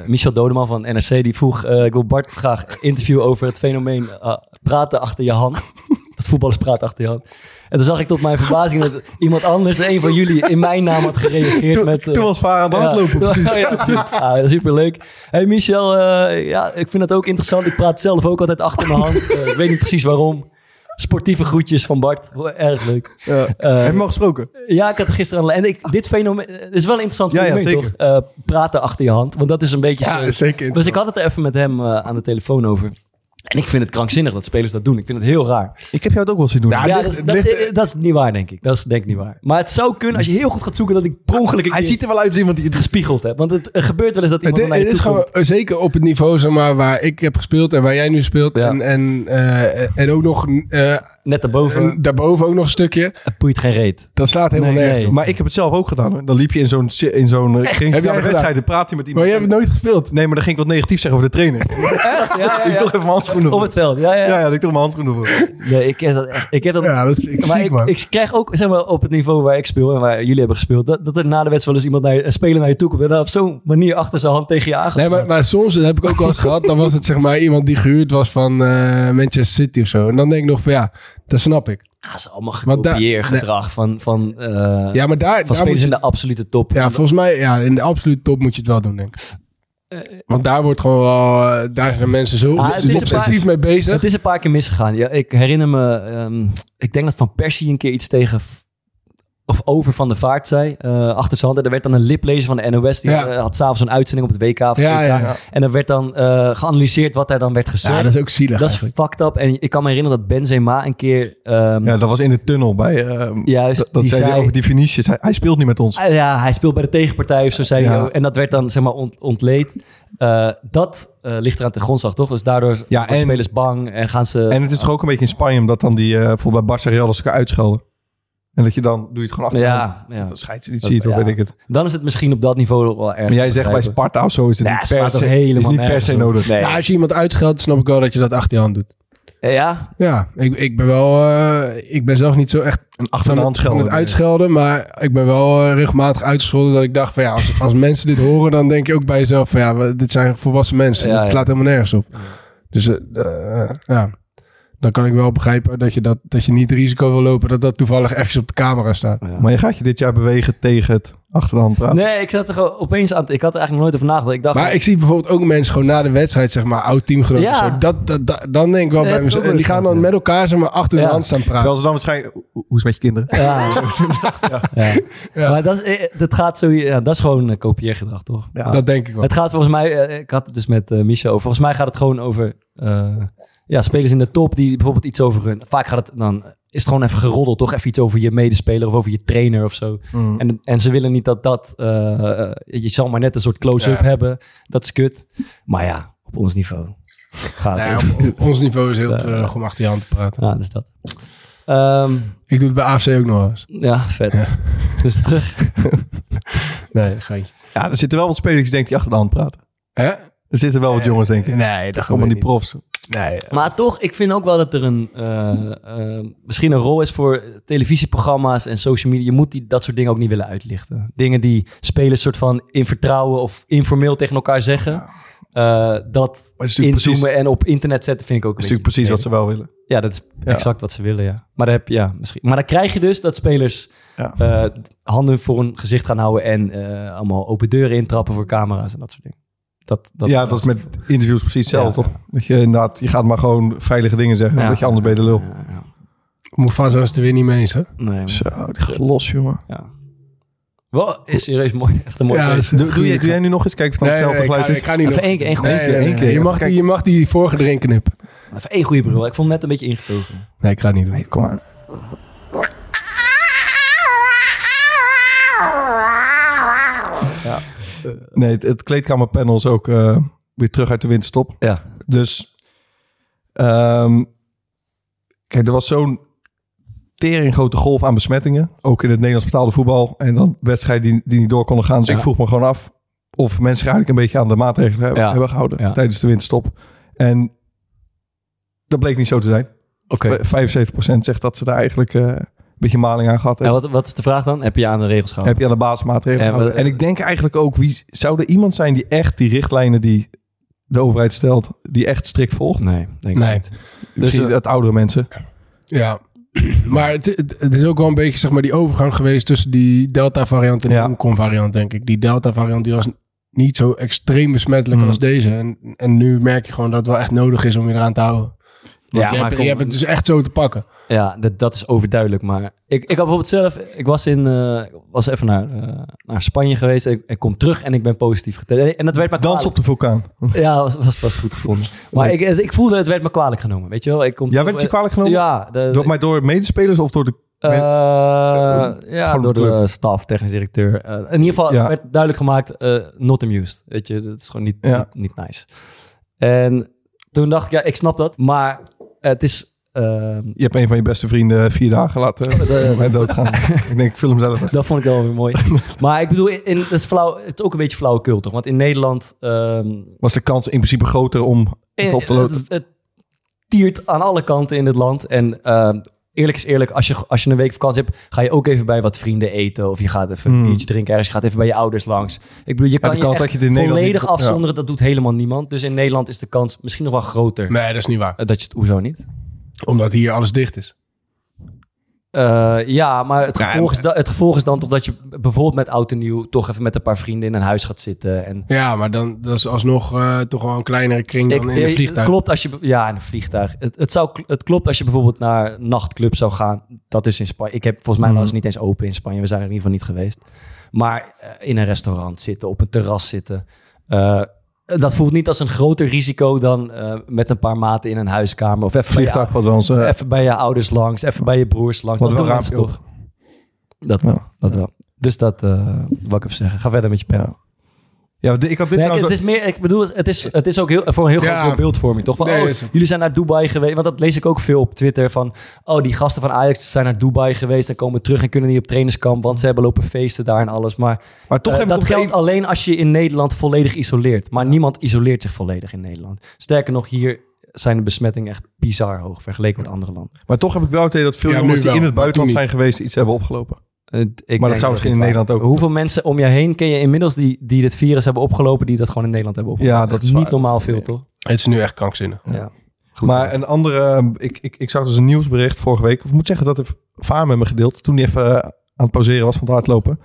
Michel Dodeman van NRC die vroeg: Ik wil Bart graag interviewen over het fenomeen praten achter je hand. Dat voetballers praten achter je hand. En toen zag ik tot mijn verbazing dat iemand anders, een van jullie, in mijn naam had gereageerd. Met, toen was Vaar aan de hand lopen. precies. ja. Ah, superleuk. Hey Michel, ja, ik vind dat ook interessant. Ik praat zelf ook altijd achter mijn hand. Ik weet niet precies waarom. Sportieve groetjes van Bart. Erg leuk. Ja. Eh, Heb je al gesproken? ja, ik had er gisteren aan... En ik, dit fenomeen het is wel een interessant Ja, fenomeen, toch? Eh, praten achter je hand. Want dat is een beetje Ja, zo... zeker. Dus ik had het er even met hem eh, aan de telefoon over. En ik vind het krankzinnig dat spelers dat doen. Ik vind het heel raar. Ik heb jou het ook wel zien doen. Ja, Ja, ligt- dat, is- het dat, ligt- dat is niet waar, denk ik. Dat is denk ik niet waar. Maar het zou kunnen als je heel goed gaat zoeken dat ik per ongeluk hij keer ziet er wel uit als iemand die het gespiegeld heb. Want het gebeurt wel eens dat Het, iemand naar het je is toe gewoon komt. zeker op het niveau zeg maar, waar ik heb gespeeld en waar jij nu speelt. Ja. En, en, eh, en ook nog eh, Net daarboven. en daarboven ook nog een stukje. Het boeit geen reet. Dat slaat helemaal Nee, nergens nee. Maar ik heb het zelf ook gedaan. Hoor. Dan liep je in zo'n... In zo'n eh, ging je Heb naar jij de wedstrijd, dan praat je met iemand. Maar jij hebt het nooit gespeeld. Nee, maar dan ging ik wat negatief zeggen over de trainer. Ja, ja, Ik toch even mijn handschoenen Op het veld, ja, ja. Ja, ja, ik toch mijn handschoenen voor. Nee, ik heb dat echt. Ik heb dat, Ja, dat is ik maar ziek, ik, ik krijg ook, zeg maar, op het niveau waar ik speel en waar jullie hebben gespeeld, dat, dat er na de wedstrijd wel eens iemand naar je, een speler naar je toe komt en dan op zo'n manier achter zijn hand tegen je aan. Nee, maar, maar soms dat heb ik ook wel eens gehad. Dan was het zeg maar iemand die gehuurd was van eh, Manchester City of zo. En dan denk ik nog van ja, dat snap ik. Dat is allemaal Want daar- gekopieergedrag van, van, eh, Ja, maar daar, van daar moet spelers je, in de absolute top. ja, volgens mij ja, in de absolute top moet je het wel doen, denk ik. Want daar wordt gewoon wel, eh, daar zijn mensen zo Ah, obsessief mee bezig. Het is een paar keer misgegaan. Ja, ik herinner me, ehm, ik denk dat Van Persie een keer iets tegen of over Van de Vaart zei, eh achter zijn hand. En er werd dan een liplezer van de NOS, die Ja. eh, had s'avonds een uitzending op het WK. Of Ja, EK. ja, ja. En er werd dan eh, geanalyseerd wat daar dan werd gezegd. Ja, dat is ook zielig Dat is fucked up. En ik kan me herinneren dat Benzema een keer... ehm, Ja, dat was in de tunnel bij... ehm, Juist, dat dat die zei hij over die Vinicius. Hij, hij speelt niet met ons. ah, ja, hij speelt bij de tegenpartij of zo zei Ja. hij ook. En dat werd dan zeg maar ont- ontleed. Eh, dat eh, ligt eraan ten grondslag, toch? Dus daardoor Ja, en- spelers bang en gaan ze... En het is toch ook een beetje in Spanje, omdat dan die bijvoorbeeld bij Barça Real als elkaar uitschelden. En dat je dan, doe je het gewoon achter de hand. ja, ja. Dat scheidt ze niet Dat- ziet, of ja. weet ik het. Dan is het misschien op dat niveau wel erg. Maar jij zegt bij Sparta of zo is het Nee, niet per se, helemaal is niet per se nodig. Nee. Ja, als je iemand uitscheldt, snap ik wel dat je dat achter je hand doet. Ja? Ja, ik, ik ben wel, eh, ik ben zelf niet zo echt Een achter de van, hand het- van schelden. het uitschelden, maar ik ben wel eh, regelmatig uitgescholden dat ik dacht van ja, als, als mensen dit horen, dan denk je ook bij jezelf van ja, we- dit zijn volwassen mensen. Ja. slaat helemaal nergens op. Dus eh, eh, ja, dan kan ik wel begrijpen dat je, dat, dat je niet het risico wil lopen dat dat toevallig even op de camera staat. Maar je gaat je dit jaar bewegen tegen het achter de hand praten. Nee, ik zat er gewoon opeens aan... Ik had er eigenlijk nooit over nagedacht. Ik dacht... Maar ik zie bijvoorbeeld ook mensen gewoon na de wedstrijd, zeg maar, oud teamgenoten. Ja. Zo, dat, dat, dat- dan denk ik wel bij mezelf. En die gaan dan met elkaar zeg maar, achter de Ja. hand staan praten. Terwijl ze dan waarschijnlijk... Hoe is het met je kinderen? Ja. ja. Maar dat, is- eh, dat gaat zo... Ja, dat is gewoon eh, kopieergedrag, toch? Ja. Dat denk ik wel. Het gaat volgens mij... eh, ik had het dus met Michel over. Volgens mij gaat het gewoon over... eh, ja, spelers in de top die bijvoorbeeld iets over hun... Vaak gaat het dan... Is het gewoon even geroddeld, toch? Even iets over je medespeler of over je trainer of zo. Mm. En, en ze willen niet dat dat... eh, eh, je zal maar net een soort close-up Ja. hebben. Dat is kut. Maar ja, op ons niveau gaat Nou ja, op, op ons niveau is heel treurig om achter je hand te praten. Ja, dus dat. Ehm, Ik doe het bij AFC ook nog eens. ja, vet. Dus terug, Nee, geintje. Ja, er zitten wel wat spelers die denken die achter de hand praten. Hè? Er zitten wel wat jongens, denk ik. Nee, dat Allemaal die profs. Nee, Maar toch, ik vind ook wel dat er een, eh, eh, misschien een rol is voor televisieprogramma's en social media. Je moet die, dat soort dingen ook niet willen uitlichten. Dingen die spelers soort van in vertrouwen of informeel tegen elkaar zeggen. eh, dat inzoomen precies, en op internet zetten vind ik ook dat een is natuurlijk precies wat ze wel willen. Ja, dat is Ja. exact wat ze willen, ja. Maar, dan heb, ja, misschien. maar dan krijg je dus dat spelers Ja. eh, handen voor hun gezicht gaan houden... en eh, allemaal open deuren intrappen voor camera's en dat soort dingen. Dat, dat, ja, dat is met interviews precies hetzelfde, Ja. toch? Dat je inderdaad, je gaat maar gewoon veilige dingen zeggen. Ja. Dat je anders bij de lul. Ja, ja. Mufasa is het er weer niet mee eens, hè? Nee, Zo, die gaat los, jongen. ja. Wel, is serieus mooi. Echt een mooi Ja, is- Doe, doe, jij, doe jij nu nog eens kijken of het dan Nee, nee, hetzelfde ik, geluid ga, is? ik ga niet Even nog. één keer, één. Nee, keer, nee, één nee, keer. Je mag, die, je mag die vorige erin knippen. Even één goede bril. Ik vond het net een beetje ingetogen. Nee, ik ga het niet doen. Nee, kom aan. Nee, het, het kleedkamerpanel is ook eh, weer terug uit de winterstop. Ja. Dus, ehm, kijk, er was zo'n tering grote golf aan besmettingen. Ook in het Nederlands betaalde voetbal. En dan wedstrijden die, die niet door konden gaan. Dus Ja. ik vroeg me gewoon af of mensen zich eigenlijk een beetje aan de maatregelen hebben, Ja. hebben gehouden Ja. tijdens de winterstop. En dat bleek niet zo te zijn. Oké. 75% zegt dat ze daar eigenlijk eh, beetje maling aan gehad En wat, wat is de vraag dan? Heb je aan de regels gehouden? Heb je aan de basismaatregelen En En ik denk eigenlijk ook, wie zou er iemand zijn die echt die richtlijnen die de overheid stelt, die echt strikt volgt? Nee, denk ik Nee. niet. Dus eh, het oudere mensen. Ja, maar het, het, het is ook wel een beetje zeg maar, die overgang geweest tussen die Delta-variant en de Ja. Omicron-variant, denk ik. Die Delta-variant die was niet zo extreem besmettelijk Hmm. als deze. En, en nu merk je gewoon dat het wel echt nodig is om je eraan te houden. Want Ja, je, maar hebt, kom- je hebt het dus echt zo te pakken. Ja, dat, dat is overduidelijk. Maar ik, ik had bijvoorbeeld zelf... Ik was, in, eh, was even naar, eh, naar Spanje geweest. Ik, ik kom terug en ik ben positief getest. En dat werd me Dans kwalijk. op de vulkaan. Ja, was, was pas goed gevonden. Maar ik, ik voelde, het werd me kwalijk genomen. Weet je wel? Ik kom Ja, werd je kwalijk genomen? Ja. De, Door, maar door medespelers of door de... Eh, ja, door de staf, technisch directeur. In ieder geval Ja. werd duidelijk gemaakt, eh, not amused. Weet je, dat is gewoon niet, Ja. niet, niet nice. En toen dacht ik, ja, ik snap dat. Maar het is... ehm, Je hebt een van je beste vrienden vier dagen laten uh, doodgaan. ik denk, ik film zelf even. dat vond ik wel weer mooi. maar ik bedoel, in, dat is flauw, het is ook een beetje flauwekul, toch? Want in Nederland... ehm, Was de kans in principe groter om het op te Eh, lopen? Het, het tiert aan alle kanten in het land. En ehm, eerlijk is eerlijk, als je, als je een week vakantie hebt, ga je ook even bij wat vrienden eten. Of je gaat even een Hmm. biertje drinken ergens. Je gaat even bij je ouders langs. Ik bedoel, je kan de je, dat je het in Nederland volledig niet- afzonderen. Dat doet helemaal niemand. Dus in Nederland is de kans misschien nog wel groter. Nee, dat is niet waar. eh, Dat je het, hoezo niet? Omdat hier alles dicht is. Eh, ja, maar het gevolg, is da- het gevolg is dan toch dat je bijvoorbeeld met oud en nieuw toch even met een paar vrienden in een huis gaat zitten. En Ja, maar dan, dat is alsnog eh, toch wel een kleinere kring dan in eh, een vliegtuig. Het klopt als je... Ja, in een vliegtuig. Het, het, zou, het klopt als je bijvoorbeeld naar nachtclub zou gaan. Dat is in Spanje. Ik heb volgens mij Mhm. was het niet eens open in Spanje. We zijn er in ieder geval niet geweest. Maar eh, in een restaurant zitten, op een terras zitten. Eh, dat voelt niet als een groter risico dan eh, met een paar maten in een huiskamer. Of even, bij je, Vliegtuig wat wel eens... eh, even bij je ouders langs, even bij je broers langs. Wat Dat wel toch? Dat wel, dat wel. Dus dat uh, wil ik even zeggen. Ga verder met je pen. Ja. Ja, ik had dit Nee, nou het zo- is meer, ik bedoel, het is, het is ook heel, voor een heel Ja. groot beeldvorming, toch? Van, Nee, oh, jullie zijn naar Dubai geweest. Want dat lees ik ook veel op Twitter. Van, oh, die gasten van Ajax zijn naar Dubai geweest en komen terug en kunnen niet op trainingskamp, want ze hebben lopen feesten daar en alles. Maar Maar toch ik dat geldt een- alleen als je in Nederland volledig isoleert. Maar niemand isoleert zich volledig in Nederland. Sterker nog, hier zijn de besmettingen echt bizar hoog vergeleken met andere landen. Maar toch heb ik wel het idee dat veel Ja, jongens die wel, in het buitenland zijn geweest iets hebben opgelopen. Ik denk dat zou misschien het in Nederland ook. Hoeveel mensen om je heen ken je inmiddels die, die dit virus hebben opgelopen, die dat gewoon in Nederland hebben opgelopen? Ja, dat is niet waar. normaal veel, toch? Het is nu echt krankzinnig. Ja. Goed maar een andere, ik, ik, ik zag dus een nieuwsbericht vorige week. Of ik moet zeggen dat de vaar met me gedeeld. Toen hij even eh, aan het pauzeren was van het hardlopen.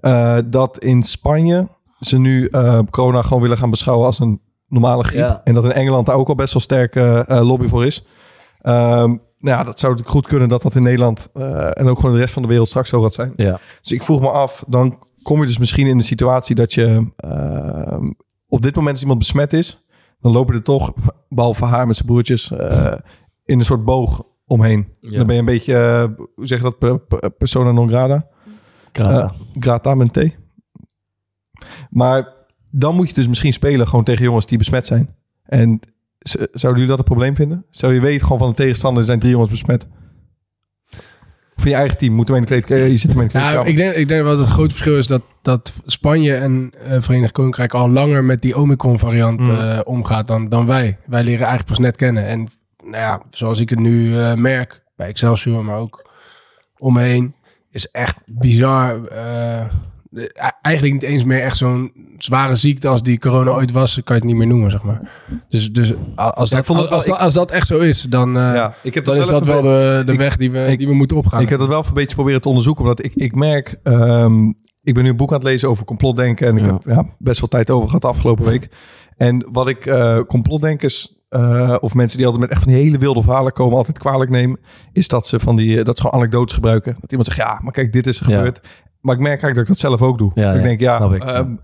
eh, dat in Spanje ze nu eh, corona gewoon willen gaan beschouwen als een normale griep. Ja. En dat in Engeland daar ook al best wel sterke eh, lobby voor is. Ehm, nou ja, dat zou natuurlijk goed kunnen dat dat in Nederland eh, en ook gewoon de rest van de wereld straks zo gaat zijn. Ja. Dus ik vroeg me af, dan kom je dus misschien in de situatie dat je ehm, op dit moment als iemand besmet is, dan lopen er toch, behalve haar met zijn broertjes, eh, in een soort boog omheen. Ja. Dan ben je een beetje, eh, hoe zeg je dat, per- per- persona non grata? Grata. Eh, grata met T. Maar dan moet je dus misschien spelen gewoon tegen jongens die besmet zijn. En zouden jullie dat een probleem vinden? Zou je weten gewoon van de tegenstander er zijn drie jongens besmet? Van je eigen team. Moeten we in de kleedkamer? Je zit in de Nou, kleedkamer. ik denk, ik denk wel dat het grote verschil is dat, dat Spanje en eh Verenigd Koninkrijk al langer met die Omicron-variant Mm. eh, omgaat dan, dan wij. Wij leren eigenlijk pas net kennen. En nou ja, zoals ik het nu eh, merk bij Excelsior, maar ook om me heen, is echt bizar. De- eigenlijk niet eens meer echt zo'n zware ziekte als die corona ooit was, kan je het niet meer noemen, zeg maar. Dus, dus als, Ja, dat, wel- als, dat, als dat echt zo is, dan, eh, ja, ik heb dan dat is dat even wel de, de ik- weg die we, ik- die we moeten opgaan. Ik heb dat wel een beetje proberen te onderzoeken. Omdat ik, ik merk... ehm, ik ben nu een boek aan het lezen over complotdenken. En ik Ja. heb ja, best wel tijd over gehad de afgelopen week. En wat ik eh, complotdenkers... eh, of mensen die altijd met echt van die hele wilde verhalen komen... altijd kwalijk nemen... is dat ze van die... dat ze gewoon anekdotes gebruiken. Dat iemand zegt... Ja, maar kijk, dit is er Ja. Maar ik merk eigenlijk dat ik dat zelf ook doe. Ja, ik ja, denk, ja... snap ik. ehm,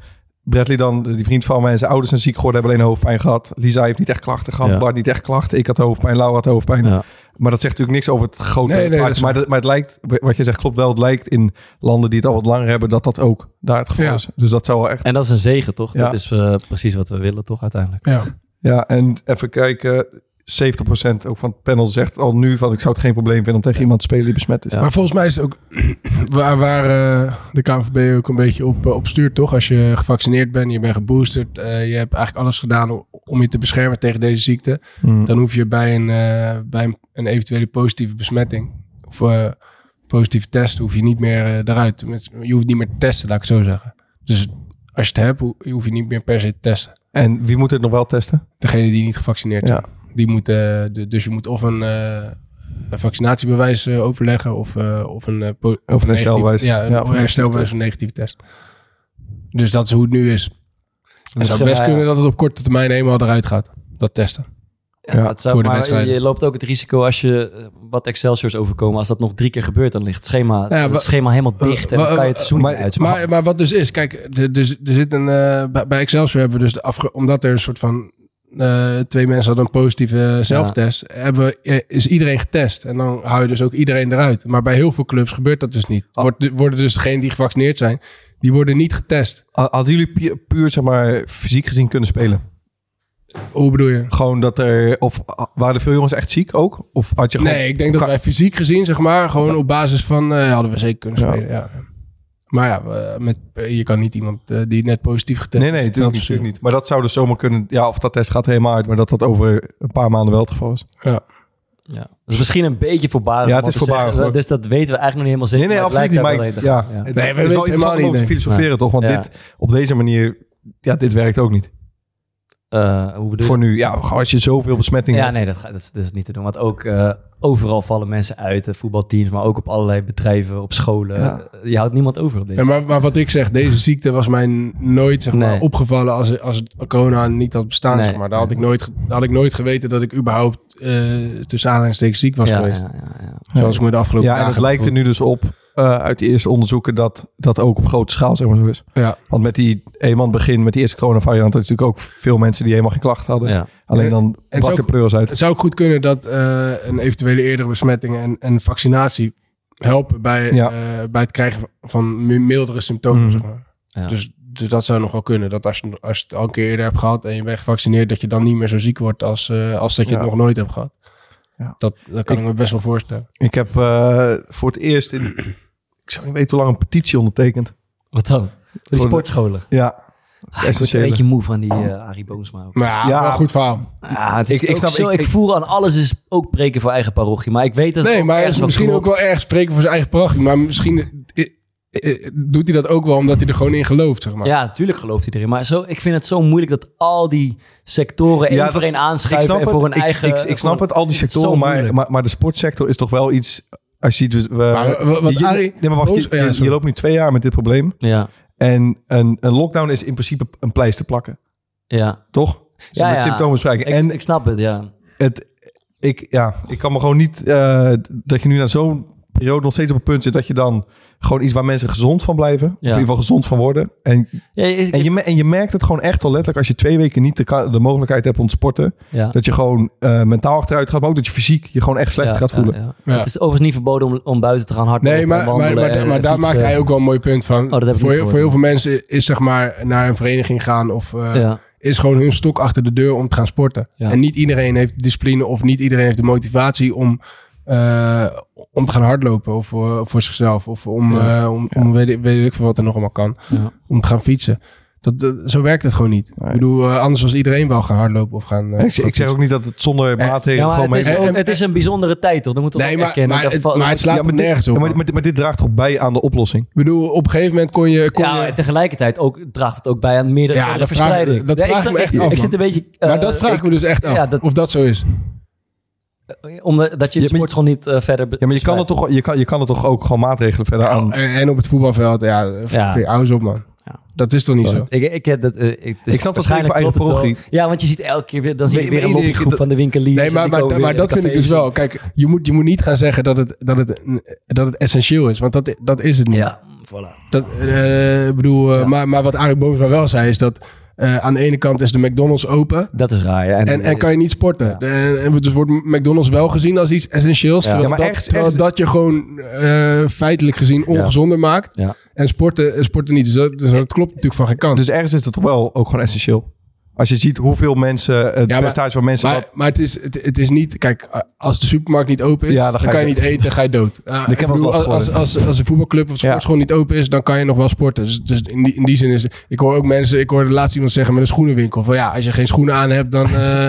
Bradley dan, die vriend van mij en zijn ouders zijn ziek geworden, hebben alleen hoofdpijn gehad. Lisa heeft niet echt klachten gehad, Ja. Bart niet echt klachten. Ik had hoofdpijn, Laura had hoofdpijn. Ja. Maar dat zegt natuurlijk niks over het grote Nee, nee, maar, dat- maar het lijkt, wat je zegt klopt wel, het lijkt in landen die het al wat langer hebben, dat dat ook daar het geval Ja. is. Dus dat zou wel echt... En dat is een zegen, toch? Ja. Dat is eh, precies wat we willen, toch, uiteindelijk? ja. Ja, en even kijken, 70% ook van het panel zegt al nu van ik zou het geen probleem vinden om tegen iemand te spelen die besmet is. Ja. Maar volgens mij is het ook waar, waar eh, de KNVB ook een beetje op, eh, op stuurt, toch? Als je gevaccineerd bent, je bent geboosterd, eh, je hebt eigenlijk alles gedaan om, om je te beschermen tegen deze ziekte. Hmm. Dan hoef je bij een, bij een, een eventuele positieve besmetting of positieve test, hoef je niet meer eruit. Je hoeft niet meer te testen, laat ik het zo zeggen. Dus als je het hebt, ho- hoef je niet meer per se te testen. En wie moet het nog wel testen? Degene die niet gevaccineerd Ja. Die moeten, de- dus je moet of een, eh, een vaccinatiebewijs eh, overleggen of, eh, of een, eh, of een herstelbewijs. Ja, een Ja, of een herstelbewijs een negatieve test. Dus dat is hoe het nu is. Het zou best kunnen dat het op korte termijn helemaal eruit gaat. Dat testen. Ja, het zou, voor de maar wedstrijden. je loopt ook het risico als je eh, wat Excelsiors overkomen, als dat nog drie keer gebeurt, dan ligt het schema, Ja, het schema helemaal dicht en dan kan je het seizoen maar- niet uitspelen. Maar, maar wat dus is, kijk, er, er, er zit een, eh, bij- bij Excelsior hebben we dus de afge omdat er een soort van eh, twee mensen hadden een positieve zelftest, hebben eh, is iedereen getest. En dan hou je dus ook iedereen eruit. Maar bij heel veel clubs gebeurt dat dus niet. Oh. Wordt, worden dus degenen die gevaccineerd zijn, die worden niet getest. Hadden jullie pu- puur, zeg maar, fysiek gezien kunnen spelen? Hoe bedoel je? Gewoon dat er, of waren er veel jongens echt ziek ook? Of had je gewoon... Nee, ik denk dat wij fysiek gezien, zeg maar, gewoon op basis van, eh, hadden we zeker kunnen Ja. spelen. Ja. Maar ja, eh, met, je kan niet iemand eh, die net positief getest Nee, nee, is, natuurlijk niet, natuurlijk niet. Maar dat zou dus zomaar kunnen... Ja, of dat test gaat helemaal uit, maar dat dat over een paar maanden wel het geval is. Ja. Ja. Dat is misschien een beetje voorbarig. Ja, om het is te zeggen. voorbarig. Dus dat weten we eigenlijk nog niet helemaal zeker. Nee, nee, absoluut niet. Maar ik- ja, Nee, het we is wel weten helemaal om te niet, filosoferen, toch? Want Ja. dit, op deze manier, ja, dit werkt ook niet. Eh, hoe bedoel je? Voor nu, ja, als je zoveel besmettingen Ja, hebt. nee, dat, gaat, dat, is, dat is niet te doen. Want ook eh, overal vallen mensen uit, eh, voetbalteams, maar ook op allerlei bedrijven, op scholen. Ja. Je houdt niemand over op dit. Ja, maar, maar wat ik zeg, deze ziekte was mij nooit zeg maar, Nee. opgevallen als, als het corona niet had bestaan. Nee. Zeg maar. Daar had ik, nooit, had ik nooit geweten dat ik überhaupt eh tussen aanhalingstekens ziek was ja, geweest. ja, ja, ja. Zoals ik me de afgelopen Ja, en het lijkt er nu dus op, eh, uit die eerste onderzoeken, dat dat ook op grote schaal zeg maar zo is. Ja. Want met die, eenmaal begin, met die eerste coronavariant, had je natuurlijk ook veel mensen die helemaal geen klachten hadden. Ja. Alleen dan brak is de pleuris uit. Het zou ook goed kunnen dat eh, een eventuele eerdere besmetting en, en vaccinatie helpen bij, Ja. eh, bij het krijgen van mi- mildere symptomen. Mhm. Zeg maar. Ja. dus, dus dat zou nog wel kunnen. Dat als je, als je het al een keer eerder hebt gehad en je bent gevaccineerd, dat je dan niet meer zo ziek wordt als, eh, als dat je Ja. het nog nooit hebt gehad. Ja. Dat, dat kan ik, Ik- me best wel voorstellen. Ik heb eh, voor het eerst in, ik zou niet weten hoe lang, een petitie ondertekend. Wat dan? Voor die de- sportscholen. Ja, Ah, ik word een beetje moe van die eh Arie Boomsma ook. Maar ja, Ja. goed verhaal. Ah, het is Ik- ik snap- zo, ik- voel aan alles is ook preken voor eigen parochie. Maar ik weet dat Nee, ook maar ergens wel misschien ook wel erg spreken voor zijn eigen parochie. Maar misschien eh, eh, doet hij dat ook wel omdat hij er gewoon in gelooft, zeg maar. Ja, natuurlijk gelooft hij erin. Maar zo, ik vind het zo moeilijk dat al die sectoren één Ja, voor één aanschuiven en voor het. hun Ik- eigen... Ik, ik, snap het, al die is sectoren, maar, maar, maar de sportsector is toch wel iets... Als je ziet, dus, we, Maar wat- wat je, Arie- nee, maar wacht, je, Boos- ja, je- sorry. je loopt nu twee jaar met dit probleem. Ja, En een, een lockdown is in principe een pleister plakken. ja. Toch? Ja, symptomen bespreken. Ik, En ik snap het, ja. het, ik, ja, ik kan me gewoon niet... eh, dat je nu na zo'n periode nog steeds op een punt zit... dat je dan gewoon iets waar mensen gezond van blijven... of in ieder geval gezond van worden. En, ja, en, je, en je merkt het gewoon echt al letterlijk... als je twee weken niet de, mogelijkheid hebt om te sporten... ja. dat je gewoon eh, mentaal achteruit gaat... maar ook dat je fysiek je gewoon echt slecht Ja, gaat voelen. ja. Ja. Het is overigens niet verboden om, om buiten te gaan hardlopen Nee, maar, maar, maar, en maar daar maakt hij ook wel een mooi punt van. Oh, voor, niet voor heel veel mensen is zeg maar naar een vereniging gaan of eh, Ja, is gewoon hun stok achter de deur om te gaan sporten. Ja. En niet iedereen heeft de discipline of niet iedereen heeft de motivatie om eh, om te gaan hardlopen of voor, voor zichzelf. Of om, eh, om, om weet, ik- weet ik veel wat er nog allemaal kan. Ja. Om te gaan fietsen. Dat, dat- zo werkt het gewoon niet. Ik bedoel, eh, anders was iedereen wel gaan hardlopen of gaan. eh, Ik, ik zeg ook niet dat het zonder maatregelen Ja, maar gewoon het, is ook- het is een bijzondere tijd, toch? Dat moet toch Nee, maar, erkennen. maar, Dat het, maar het slaat Ja, maar er dit- nergens op. Maar, man. maar, maar dit draagt toch bij aan de oplossing? Ik bedoel, op een gegeven moment kon je... Kon ja, je en tegelijkertijd ook, draagt het ook bij aan meerdere Ja, vraag- verspreiding. dat Nee, vraag ik, me echt af, ik zit een beetje... maar eh, dat vraag ik me dus echt af. ja, dat- of dat zo is. Omdat dat je de Ja, sport gewoon niet eh, verder... Ja, maar je kan, er toch, je, kan, je kan er toch ook gewoon maatregelen verder aan... En, en op het voetbalveld, ja, Ja. eens op man. Ja. Dat is toch niet zo? Ik, ik, heb dat, eh, ik, het is Ik snap dat waarschijnlijk voor eigen het parochie. Ja, want je ziet elke keer weer... Dan zie je weer een lobbygroep van de winkeliers. Nee, maar, maar, dat vind ik dus wel. Kijk, je moet, je moet niet gaan zeggen dat het, dat het, dat het essentieel is. Want dat, dat is het niet. Ja, voilà. Dat, eh, ik bedoel, eh, maar, maar wat Arie Boomsma wel zei is dat... eh, aan de ene kant is de McDonald's open... Dat is raar. Ja. En, en kan je niet sporten. Ja. En, en dus wordt McDonald's wel gezien als iets essentieels. Ja. Terwijl, Ja, maar dat, ergens- terwijl ergens- dat je gewoon eh, feitelijk gezien ongezonder maakt. Ja. En sporten, sporten niet. Dus dat, dus dat klopt natuurlijk van geen kant. Dus ergens is het toch wel ook gewoon essentieel. Als je ziet hoeveel mensen, het Ja, maar- percentage van mensen... maar wat- maar het, is, het, het is niet... Kijk, als de supermarkt niet open is, Ja, dan kan je niet eten, dan ga je dood. Uh, heb wel last als, als, als, als een voetbalclub of Ja. sportschool niet open is, dan kan je nog wel sporten. Dus, dus in, die, in die zin is... Ik hoor ook mensen... Ik hoorde laatst iemand zeggen met een schoenenwinkel. Van ja, als je geen schoenen aan hebt, dan, eh,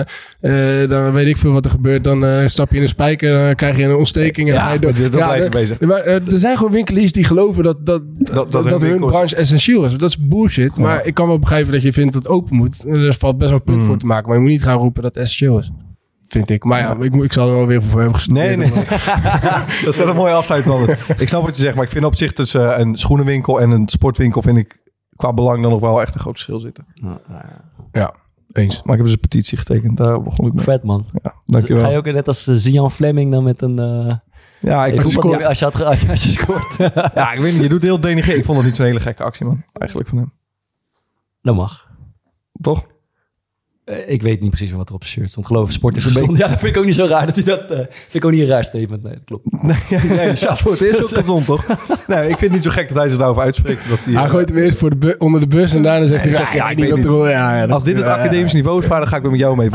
eh, dan weet ik veel wat er gebeurt. Dan eh, stap je in een spijker, dan krijg je een ontsteking en dan Ja, ga je dood. dat blijft eh, bezig. Maar eh, er zijn gewoon winkeliers die geloven dat, dat, dat, dat, hun hun branche essentieel is. Dat is bullshit. Maar ik kan wel begrijpen dat je vindt dat het open moet. Er valt best wel een punt Hmm. voor te maken. Maar je moet niet gaan roepen dat het essentieel is. Vind ik. Maar ja, ik, moet- ik zal er wel weer voor hebben gestudeerd. Nee, nee. dat is wel een mooie het. Ik snap wat je zegt, maar ik vind op zich tussen een schoenenwinkel en een sportwinkel... vind ik qua belang dan nog wel echt een groot verschil zitten. Ja, eens. Maar ik heb dus een petitie getekend, daar begon ik mee. Vet, man. Ja, dankjewel. Ga je ook net als eh, Zian Fleming dan met een... eh Ja, ik, voetbal- ja, als je had ge- als je scoort. ja, ik weet niet, je doet heel denigrerend. Ik vond het niet zo'n hele gekke actie, man. Eigenlijk van hem. dat mag. Toch? Eh, ik weet niet precies wat er op zijn shirt stond. Geloof ik, sport is gezond. Ja, dat vind ik ook niet zo raar. Dat hij dat, eh, vind ik ook niet een raar statement. Nee, dat klopt. Nee, nee, ja, is ook gezond, toch? Nee, ik vind het niet zo gek dat hij zich daarover uitspreekt. Dat hij, Hij eh, gooit hem eerst voor de bu- onder de bus en daarna zegt hij... Ja, ik weet niet wat er... Ja, ja, dat- als dit het ja, ja. academisch niveau is, vader, ga ik weer met jou mee.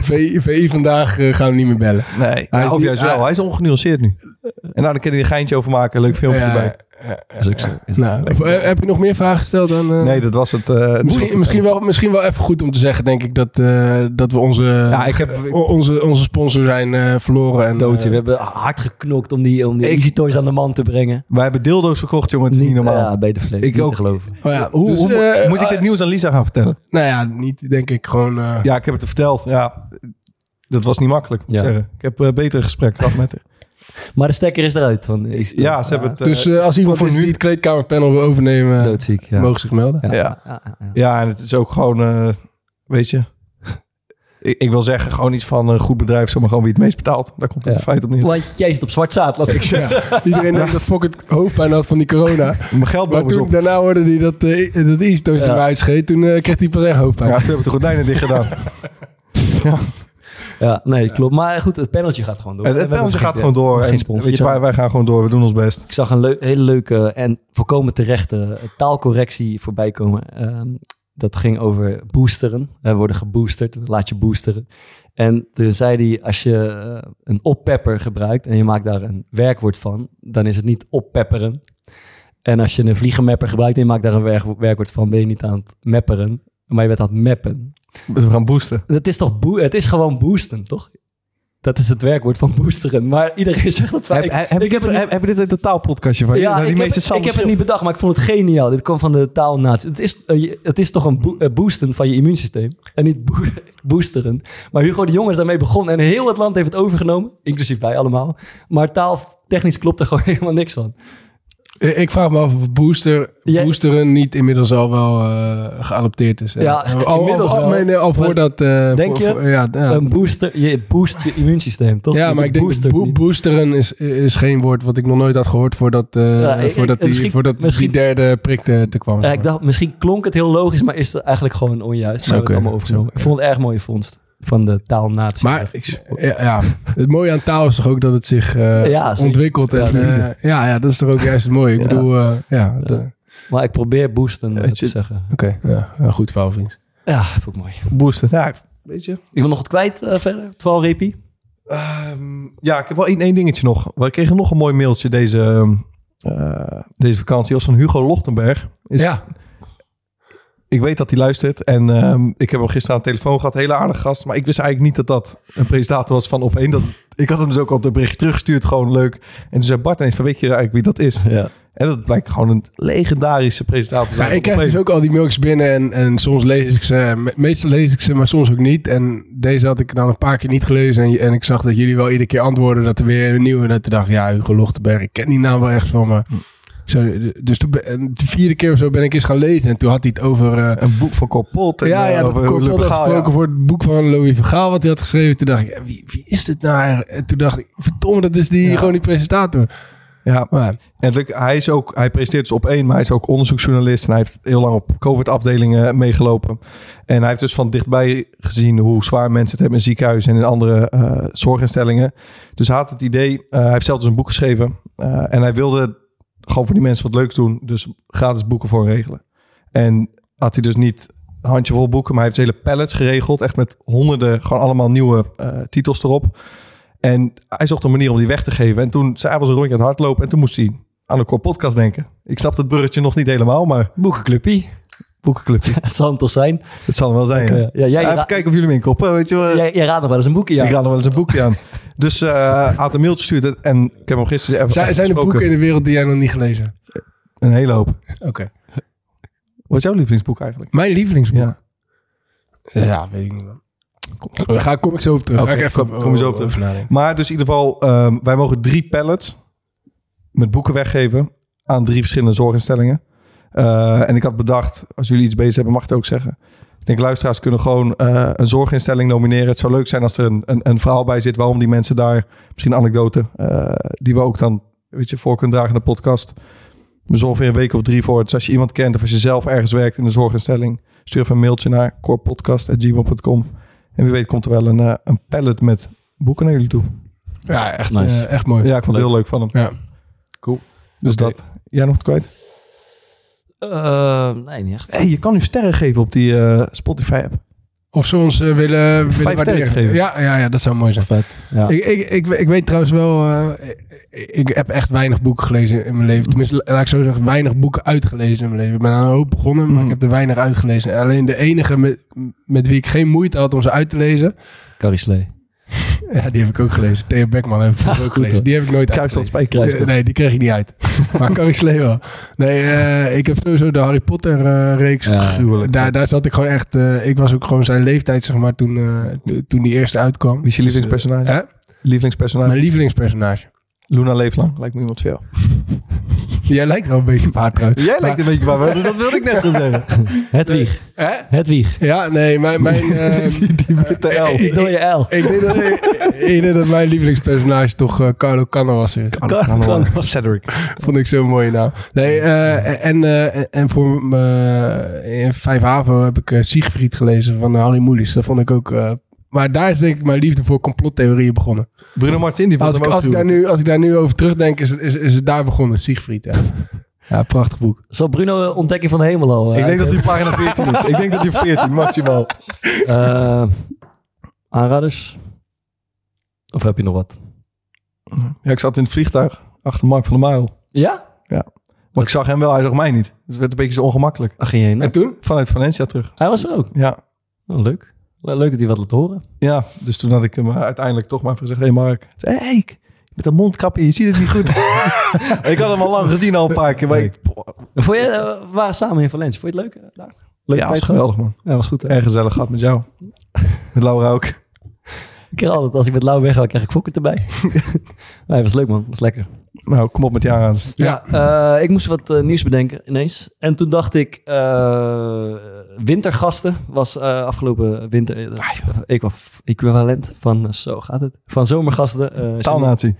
VI, VI vandaag gaan we niet meer bellen. Nee, Hij of juist wel. hij- is ongenuanceerd nu. En nou, dan kan hij een geintje over maken. Leuk filmpje Ja, erbij. Dat is ook zo. Is ook Nou, zo. of, eh, heb je nog meer vragen gesteld dan... eh, Nee, dat was het. eh, het Misschien, misschien, wel, misschien wel even goed om te zeggen, denk ik, dat, eh, dat we onze, Ja, ik heb- onze, onze sponsor zijn eh, verloren. En, Doodje. eh, We hebben hard geknokt om die, om die Ik- Easy Toys aan de man te brengen. Wij hebben dildo's verkocht, jongen. Het is niet normaal. Ja, bij de vlees. Ik ook. te geloven. oh ja, Hoe, dus, hoe- eh, moet ik dit nieuws aan Lisa gaan vertellen? Nou ja, niet denk ik gewoon... eh, Ja, ik heb het verteld. Ja, dat was niet makkelijk, moet ik Ja. zeggen. Ik heb eh, betere gesprekken gehad met haar. Maar de stekker is eruit van. Ja, ze hebben het... eh, dus eh, als iemand voor is nu- die het kleedkamerpanel wil overnemen, Doodziek, ja. mogen zich melden. Ja, Ja. ja, ja, ja. Ja, en het is ook gewoon, eh, weet je... ik, ik wil zeggen, gewoon iets van een goed bedrijf, zomaar gewoon wie het meest betaalt. Daar komt het Ja. in feite op neer. Want jij zit op zwart zaad, laat ik zeggen. Ja. Iedereen denkt dat Fok het hoofdpijn had van die corona. Mijn geld Maar toen, op. daarna hoorde hij dat, eh dat Eastos Ja. hem uitscheet. Toen eh, kreeg hij pas echt hoofdpijn. Ja, toen hebben we de gordijnen dicht gedaan. Ja, nee, klopt. Maar goed, het paneltje gaat gewoon door. Het, het paneltje gaat gewoon door. Geen En, sponsor. weet je, wij, wij gaan gewoon door. We doen ons best. Ik zag een hele leuke en volkomen terechte taalcorrectie voorbij komen. Ehm, dat ging over boosteren. We worden geboosterd, laat je boosteren. En toen zei hij, als je eh, een oppepper gebruikt en je maakt daar een werkwoord van, dan is het niet oppepperen. En als je een vliegenmapper gebruikt en je maakt daar een werk- werkwoord van, ben je niet aan het mepperen, maar je bent aan het mappen. Dus we gaan boosten. Het is toch boe- het is gewoon boosten, toch? Dat is het werkwoord van boosteren. Maar iedereen zegt dat vaak. Heb, heb, ik heb het niet- heb, heb je dit uit het taalpodcastje van ja, Nou, die ik, heb, ik heb het niet bedacht, maar ik vond het geniaal. Dit kwam van de taalnatie. Het is, eh, het is toch een bo- boosten van je immuunsysteem. En niet bo- boosteren. Maar Hugo de Jong is daarmee begonnen. En heel het land heeft het overgenomen. Inclusief wij allemaal. Maar taaltechnisch klopt er gewoon helemaal niks van. Eh, Ik vraag me af of booster, boosteren niet inmiddels al wel eh geadopteerd is. Ja, al, inmiddels al, al voordat... eh, denk voor- je? voor- ja, ja. Een booster, je boost je immuunsysteem, toch? ja, Je maar ik denk bo- niet. boosteren is, is geen woord wat ik nog nooit had gehoord voordat, Ja, ik- voordat, ik- die, voordat die derde prik te, te kwam. Ja, ik dacht, misschien klonk het heel logisch, maar is het eigenlijk gewoon onjuist. Zou Maar we hebben het kunnen, allemaal overgenomen. Ik vond het erg mooie vondst van de taalnatie. Maar ja, ja, het mooie aan taal is toch ook dat het zich eh, Ja, ontwikkelt. En, Ja, eh, ja, ja, dat is toch ook juist het mooie. Ik bedoel, eh, ja, de- Maar ik probeer boosten Weet te je- zeggen. oké. ja, ja, goed verhaal, vriend. Ja, vond ik mooi. Boosten. Ja, weet je. Ik wil nog wat kwijt verder. 12 repie. Ehm, ja, ik heb wel één, één dingetje nog. We kregen nog een mooi mailtje deze, eh, deze vakantie. Dat was van Hugo Lochtenberg. Is, Ja, Ik weet dat hij luistert. En ehm, ik heb hem gisteren aan de telefoon gehad. Hele aardige gast. Maar ik wist eigenlijk niet dat dat een presentator was van op één. Dat, ik had hem dus ook al een bericht teruggestuurd. Gewoon leuk. En toen zei Bart ineens van weet je eigenlijk wie dat is? Ja. En dat blijkt gewoon een legendarische presentator te Ja, zijn. ik krijg dus Op1. ook al die mailtjes binnen en, en soms lees ik ze. Me- Meestal lees ik ze, maar soms ook niet. En deze had ik dan een paar keer niet gelezen. En, en ik zag dat jullie wel iedere keer antwoorden dat er weer een nieuwe. En toen dacht ik, ja, Hugo Lochtenberg, ik ken die naam wel echt van me. Zo, dus toen, ben- en de vierde keer of zo ben ik eens gaan lezen. En toen had hij het over... eh, Een boek van Corpot. en, ja, eh, ja, dat Louis had gesproken ja. voor het boek van Louis Vergaal wat hij had geschreven. Toen dacht ik, wie, wie is dit nou eigenlijk? En toen dacht ik, verdomme, dat is die, Ja. gewoon die presentator. Ja, Maar, En hij, is ook, hij presenteert dus op één, maar hij is ook onderzoeksjournalist. En hij heeft heel lang op COVID-afdelingen meegelopen. En hij heeft dus van dichtbij gezien hoe zwaar mensen het hebben in ziekenhuizen en in andere eh, zorginstellingen. Dus hij had het idee, eh, hij heeft zelf dus een boek geschreven. eh, en hij wilde gewoon voor die mensen wat leuks doen. Dus gratis boeken voor regelen. En had hij dus niet een handjevol boeken, maar hij heeft hele pallets geregeld. Echt met honderden, gewoon allemaal nieuwe eh, titels erop. En hij zocht een manier om die weg te geven. En toen zei hij was een rondje aan het hardlopen. En toen moest hij aan een core podcast denken. Ik snap het bruggetje nog niet helemaal, maar Boekenclubje. Boekenclubje. Het zal hem toch zijn? Het zal hem wel zijn. Ja. Ja, ja, jij even kijken of jullie hem inkoppen. Weet je wel. Jij, jij raadt nog wel eens een boekje Ik aan. ga nog wel eens een boekje aan. Dus eh hij had een mailtje gestuurd. En ik heb hem gisteren even zijn, zijn er boeken in de wereld die jij nog niet gelezen hebt? Een hele hoop. Oké. Wat is jouw lievelingsboek eigenlijk? Mijn lievelingsboek? Ja. Ja, weet ik niet man. Daar ga, kom ik zo op terug. Ga ik even, kom- kom je zo op terug. over nadenken. Maar dus in ieder geval, ehm, wij mogen drie pallets met boeken weggeven aan drie verschillende zorginstellingen. Eh, en ik had bedacht, als jullie iets bezig hebben, mag ik het ook zeggen. Ik denk, luisteraars kunnen gewoon eh, een zorginstelling nomineren. Het zou leuk zijn als er een, een, een verhaal bij zit waarom die mensen daar, misschien een anekdote, eh, die we ook dan, weet je, voor kunnen dragen in de podcast. We zorgen ongeveer een week of drie voor. Dus als je iemand kent of als je zelf ergens werkt in een zorginstelling, stuur even een mailtje naar corepodcast.gmail.com. En wie weet komt er wel een, een pallet met boeken naar jullie toe. Ja, echt, Nice. echt mooi. Ja, ik vond het heel leuk van hem. Ja. Dus Oké. dat. Jij nog wat kwijt? Eh, nee, niet echt. Hey, je kan nu sterren geven op die eh, Spotify-app. Of ze ons eh, willen, willen waarderen. geven. Ja, ja, ja, dat zou mooi zijn. Vet. Ja. Ik, ik, ik, ik weet trouwens wel, eh, ik, ik heb echt weinig boeken gelezen in mijn leven. Tenminste, laat ik zo zeggen, weinig boeken uitgelezen in mijn leven. Ik ben aan een hoop begonnen, maar Mm. ik heb er weinig uitgelezen. Alleen de enige met, met wie ik geen moeite had om ze uit te lezen, Carrie Slee. Ja, die heb ik ook gelezen. Theo Beckman heb ik ook Goed, gelezen. hoor. Die heb ik nooit. Eh, Nee, die kreeg ik niet uit. maar Carrie Slee wel. Nee, eh, ik heb sowieso de Harry Potter eh, reeks. Ja. Daar, daar zat ik gewoon echt... eh, ik was ook gewoon zijn leeftijd, zeg maar, toen, to- toen die eerste uitkwam. Wie is je lievelingspersonage? Hè? Lievelingspersonage? Mijn lievelingspersonage. Luna Leeflang. Lijkt me iemand jou. Jij lijkt wel een beetje op haar trouwens. Jij lijkt een beetje waar. Dat wilde ik net gaan zeggen. Hedwig. Hè? Hedwig. Ja, nee, mijn... mijn eh, Die witte L. Die dode L. ik, denk dat, ik, ik denk dat mijn lievelingspersonage toch eh, Carlo Canavas is. Kan- Cedric. Vond ik zo'n mooie naam. Nee, eh, en, eh, en voor me in 5 HAVO heb ik eh, Siegfried gelezen van Harry Moelis. Dat vond ik ook... maar daar is denk ik mijn liefde voor complottheorieën begonnen. Bruno Martin, die Als ik, als, ik daar nu, als ik daar nu over terugdenk, is, het- is, is het daar begonnen. Siegfried, ja. Ja, prachtig boek. Zal Bruno eh, ontdekking van de hemel al? eh, Ik denk dat hij pagina 14 is. Ik denk dat hij 14 maximaal. Eh, aanraders? Of heb je nog wat? Ja, ik zat in het vliegtuig achter Mark van der Marel. Ja? Maar ik zag hem wel, hij zag mij niet. Dus het werd een beetje zo ongemakkelijk. Waar ging je heen? En toen? Vanuit Valencia terug. Hij was er ook. Ja. Oh, leuk. Le- Leuk dat hij wat laat horen. Ja, dus toen had ik hem uiteindelijk toch maar gezegd... Hé hey Mark, Hé, hey, met dat mondkapje, je ziet het niet goed. ik had hem al lang gezien, al een paar keer. Maar ik, Vond je, eh, we waren samen in Valencia. Vond je het leuk? eh, daar? Leuke ja, was geweldig, man. Ja, was goed. Hè? Erg gezellig gehad met jou. Met Laura ook. Ik krijg altijd, als ik met Lau weg ga, krijg ik fokker erbij. nee, was leuk man. was lekker. Nou, kom op met je aan. Ja. Eh, ik moest wat eh, nieuws bedenken ineens. En toen dacht ik, eh, wintergasten was eh, afgelopen winter uh, equa- equivalent van, zo gaat het, van zomergasten. eh, Janine, Taalnatie.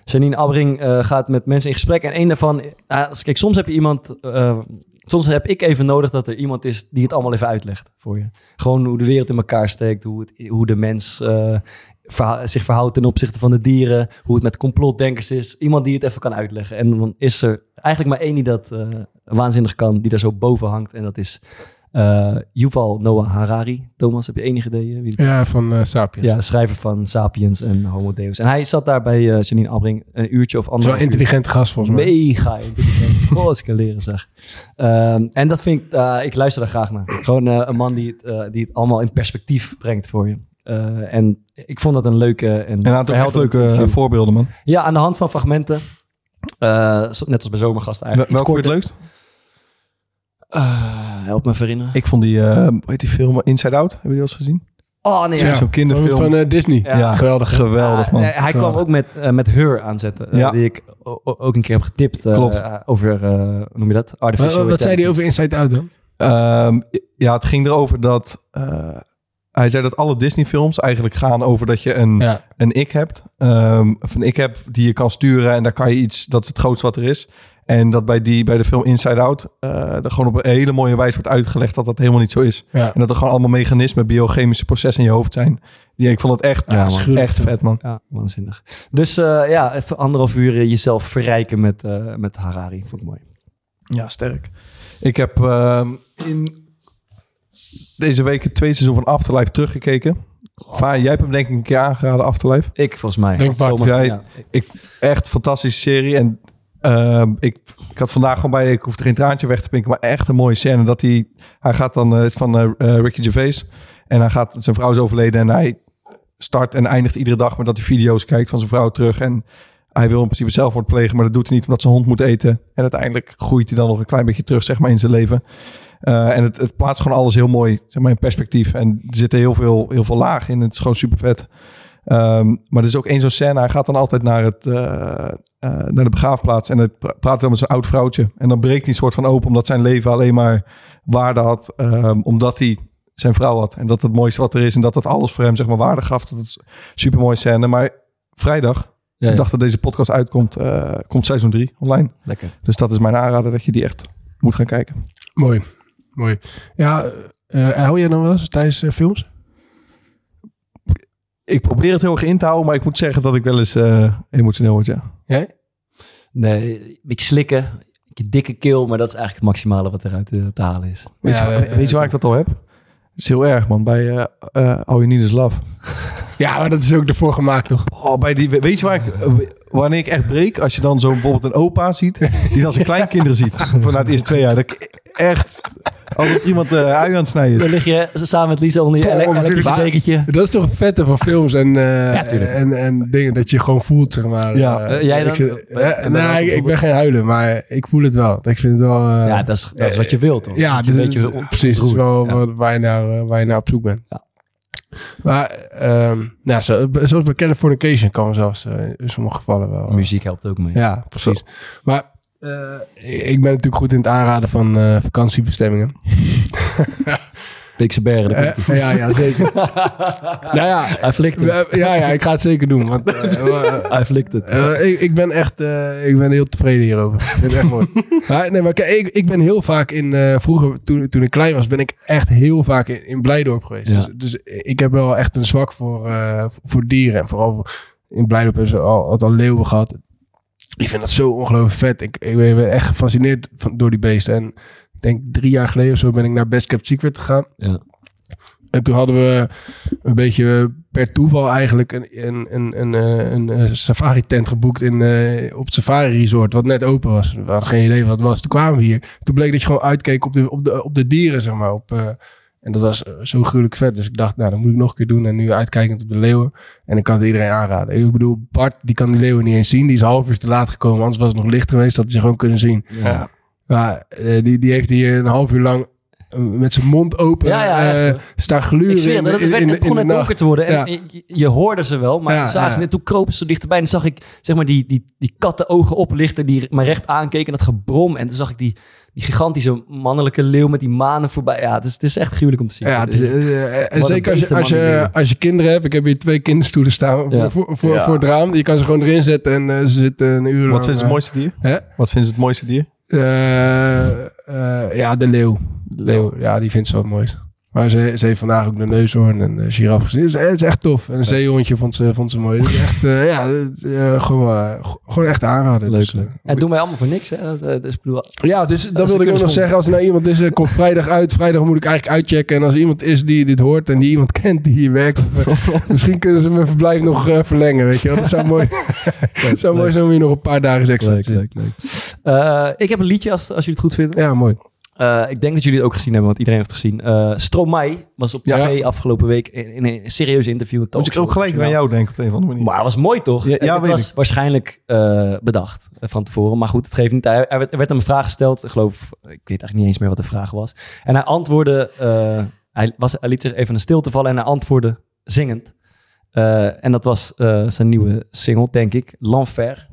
Janine Abbring eh, gaat met mensen in gesprek. En een daarvan, uh, kijk, soms heb je iemand, eh, soms heb ik even nodig dat er iemand is die het allemaal even uitlegt voor je. Gewoon hoe de wereld in elkaar steekt, hoe, het, hoe de mens eh, verha- zich verhoudt ten opzichte van de dieren, hoe het met complotdenkers is. Iemand die het even kan uitleggen. En dan is er eigenlijk maar één die dat eh, waanzinnig kan, die daar zo boven hangt. En dat is Eh, Yuval Noah Harari. Thomas, heb je enige idee eh, wie? Ja, van eh Sapiens. Ja, schrijver van Sapiens en Homo Deus. En hij zat daar bij Janine Albring een uurtje of anderhalf uur. intelligente gast volgens mij. Mega intelligent. Goh, als ik kan leren zeg. Ehm, en dat vind ik, ik luister daar graag naar. Gewoon een man die het, die het allemaal in perspectief brengt voor je. Eh, en ik vond dat een leuke en, En hij had ook echt verhelderend leuke eh, interview. voorbeelden, man. Ja, aan de hand van fragmenten. Eh, net als bij Zomergast eigenlijk. Welke vond je het leukst? Eh, help me herinneren. Ik vond die, eh, hoe heet die film Inside Out? Hebben jullie die al eens gezien? Oh nee, Ja. ja. Zo'n kinderfilm. Van, Disney. Ja. Ja, geweldig. Geweldig, man. Hij kwam ook met, eh, met Her aanzetten. Ja. Die ik ook een keer heb getipt. eh, Klopt. over, eh, hoe noem je dat? Wat, Artificial wat zei hij over Inside Out dan? Ehm, ja, het ging erover dat... hij zei dat alle Disney-films eigenlijk gaan over dat je een, Ja. een ik hebt. Ehm, of een ik heb die je kan sturen en daar kan je iets... Dat is het grootste wat er is. En dat bij, die, bij de film Inside Out... eh er gewoon op een hele mooie wijze wordt uitgelegd dat dat helemaal niet zo is. Ja. En dat er gewoon allemaal mechanismen, biochemische processen in je hoofd zijn. Die, ik vond het echt, Ja, man. Echt vet, man. Ja, waanzinnig. Dus eh, ja, even anderhalf uur eh, jezelf verrijken met, eh, met Harari. Vond ik mooi. Ja, sterk. Ik heb ehm, in deze week het tweede seizoen van Afterlife teruggekeken. Vaar, jij hebt hem denk ik een keer aangeraden, Afterlife. Ik volgens mij. Denk Bart. Thomas, Jij- ja. Ik, echt fantastische serie. En ehm, ik, ik had vandaag gewoon bij, ik hoefde geen traantje weg te pinken, maar echt een mooie scène. Dat hij, hij gaat dan, eh, het is van eh, eh, Ricky Gervais. En hij gaat, zijn vrouw is overleden en hij start en eindigt iedere dag met dat hij video's kijkt van zijn vrouw terug. En hij wil in principe zelfmoord plegen, maar dat doet hij niet omdat zijn hond moet eten. En uiteindelijk groeit hij dan nog een klein beetje terug, zeg maar, in zijn leven. Eh, en het, het plaatst gewoon alles heel mooi, zeg maar, in perspectief. En er zitten heel veel, heel veel lagen in. Het is gewoon super vet. Ehm, maar er is ook één zo'n scène. Hij gaat dan altijd naar, het, eh, eh, naar de begraafplaats. En hij pra- praat dan met zijn oud vrouwtje. En dan breekt hij een soort van open. Omdat zijn leven alleen maar waarde had. ehm, omdat hij zijn vrouw had. En dat het mooiste wat er is. En dat dat alles voor hem zeg maar waarde gaf. Dat is een super mooie scène. Maar vrijdag, Ja, ik dacht dat deze podcast uitkomt, eh, komt seizoen 3 online. Lekker. Dus dat is mijn aanrader dat je die echt moet gaan kijken. Mooi. Mooi. Ja, eh hou jij dan wel eens tijdens eh, films? Ik probeer het heel erg in te houden. Maar ik moet zeggen dat ik wel eens eh, emotioneel word, ja. Jij? Nee, een beetje slikken. Een beetje dikke keel, maar dat is eigenlijk het maximale wat eruit eh, te halen is. Weet, Ja, je, eh, weet je waar ik dat al heb? Het is heel erg, man. Bij eh eh All You Need Is Love. Ja, maar dat is ook ervoor gemaakt, toch? Oh, bij die, weet je waar ik, eh, wanneer ik echt breek? Als je dan zo bijvoorbeeld een opa ziet, die dan zijn kleinkinderen ziet. Vanuit de eerste twee jaar. Dat ik echt, alsof iemand eh ui aan het snijden Dan is. lig je samen met Lisa onder je ele- elektrische maar- dekentje. Dat is toch het vette van films en, eh, Ja, en, en dingen dat je gewoon voelt, zeg maar. Ja. Eh, jij ik dan? nou, ik, ik ben geen huilen, maar ik voel het wel. Ik vind het wel... eh, Ja, dat is, dat is wat je wilt, toch? Ja, Dat dus wil- precies. Dat is wel. Ja. waar, je naar, waar je naar op zoek bent. Ja. Maar, ehm nou, zo, zoals bij Californication kan zelfs eh, in sommige gevallen wel. Muziek helpt ook mee. Ja, precies. Maar ik ben natuurlijk goed in het aanraden van eh, vakantiebestemmingen. Beekse Bergen, Eh, ja, ja, zeker. nou ja, Hij flikt het. eh, ja, ja, ik ga het zeker doen. Want eh, eh, Hij flikt het. eh, ik, ik ben echt eh, ik ben heel tevreden hierover. Ik vind het echt mooi. Maar, nee, maar ik, ik ben heel vaak in... eh, vroeger, toen, toen ik klein was, ben ik echt heel vaak in, in Blijdorp geweest. Ja. Dus, dus ik heb wel echt een zwak voor, eh, voor dieren. En vooral voor, in Blijdorp hebben ze al, altijd al leeuwen gehad. Ik vind dat zo ongelooflijk vet. Ik, ik ben echt gefascineerd van, door die beesten. En ik denk drie jaar geleden of zo ben ik naar Best Kept Secret gegaan. Ja. En toen hadden we een beetje per toeval eigenlijk een, een, een, een, eh, een, eh, safari tent geboekt in, eh, op het safari resort, wat net open was. We hadden geen idee wat het was. Toen kwamen we hier. Toen bleek dat je gewoon uitkeek op de, op de, op de dieren, zeg maar. Op, en dat was eh, zo gruwelijk vet. Dus ik dacht, nou, dat moet ik nog een keer doen. En nu uitkijkend op de leeuwen. En ik kan het iedereen aanraden. Ik bedoel, Bart, die kan die leeuwen niet eens zien. Die is een half uur te laat gekomen. Anders was het nog licht geweest, dat hij ze gewoon kunnen zien. Ja. Maar eh, die, die heeft hier een half uur lang eh, met zijn mond open Ja, ja, eh, staan gluren Ik zweer, in, dat het, werd, in, het begon in de net donker te worden. En Ja. je, je hoorde ze wel, maar Ja, zagen ja. ze net, toen kropen ze dichterbij. En dan zag ik zeg maar, die, die, die kattenogen oplichten die me recht aankeken. En dat gebrom. En toen zag ik die, die gigantische mannelijke leeuw met die manen voorbij. Ja, het is, het is echt gruwelijk om te zien. Ja, het is, eh, en zeker als je, als, je, als je kinderen hebt. Ik heb hier twee kinderstoelen staan voor, Ja. voor, voor, Ja. voor het raam. Je kan ze gewoon erin zetten en eh, ze zitten een uur lang. Wat vinden ze het eh, mooiste dier? Hè? Wat vinden ze het mooiste dier? Eh, eh, ja, de leeuw. De leeuw, ja, die vindt ze wel het mooist. Maar ze, ze heeft vandaag ook de neushoorn en de giraf gezien. Het is, het is echt tof. En een zeehondje vond ze, vond ze mooi. Het is echt, eh, ja, het, eh, gewoon, eh, gewoon echt aanraden. Leuk, Dus, leuk. eh, En dat doen wij allemaal voor niks, hè? Dat, eh, dus bedoel, ja, dus dat wilde ik ook nog zeggen. Als er nou iemand is, eh, komt vrijdag uit. Vrijdag moet ik eigenlijk uitchecken. En als er iemand is die dit hoort en die iemand kent die hier werkt. eh, misschien kunnen ze mijn verblijf nog eh, verlengen, weet je wel. Dat zou mooi, het zou mooi zijn om hier nog een paar dagen extra te leuk, zitten. leuk, leuk. Eh, ik heb een liedje, als, als jullie het goed vinden. Ja, mooi. Eh, ik denk dat jullie het ook gezien hebben, want iedereen heeft het gezien. Stromae was op tv Ja. afgelopen week in, in een serieus interview. Moet ik ook gelijk het jou denken op een of andere manier. Maar het was mooi toch? Ja, ja, het was ik. waarschijnlijk eh, bedacht van tevoren. Maar goed, het geeft niet. Er werd, er werd hem een vraag gesteld. Ik geloof, ik weet eigenlijk niet eens meer wat de vraag was. En hij antwoordde, hij, was, hij liet zich even een stilte vallen en hij antwoordde zingend. En dat was zijn nieuwe single, denk ik. L'Enfer.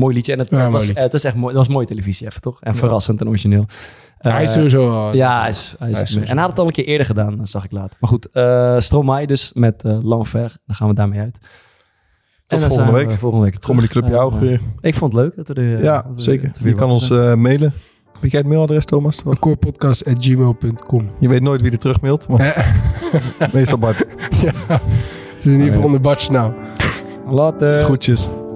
Mooi liedje. En het, Ja, was, liedje. het is echt mooi, dat was mooie televisie even, toch? En verrassend en origineel. hij is Eh, sowieso ja, hij is, hij is, Hij is en hij had het al een keer eerder gedaan, dat zag ik later. Maar goed, eh Stromae dus met eh L'Enfer. Dan gaan we daarmee uit. En dan volgende zijn we week. volgende week. Comedy Club Ja, jou ook ja. weer. Ik vond het leuk dat we er... Ja, dat we- zeker. Je kan ons eh, mailen. Jij het mailadres, Thomas? Corepodcast.gmail.com Je weet nooit wie er terugmailt, maar meestal Bart. Ja, het is in ieder geval onder Bart's naam. Later. Groetjes.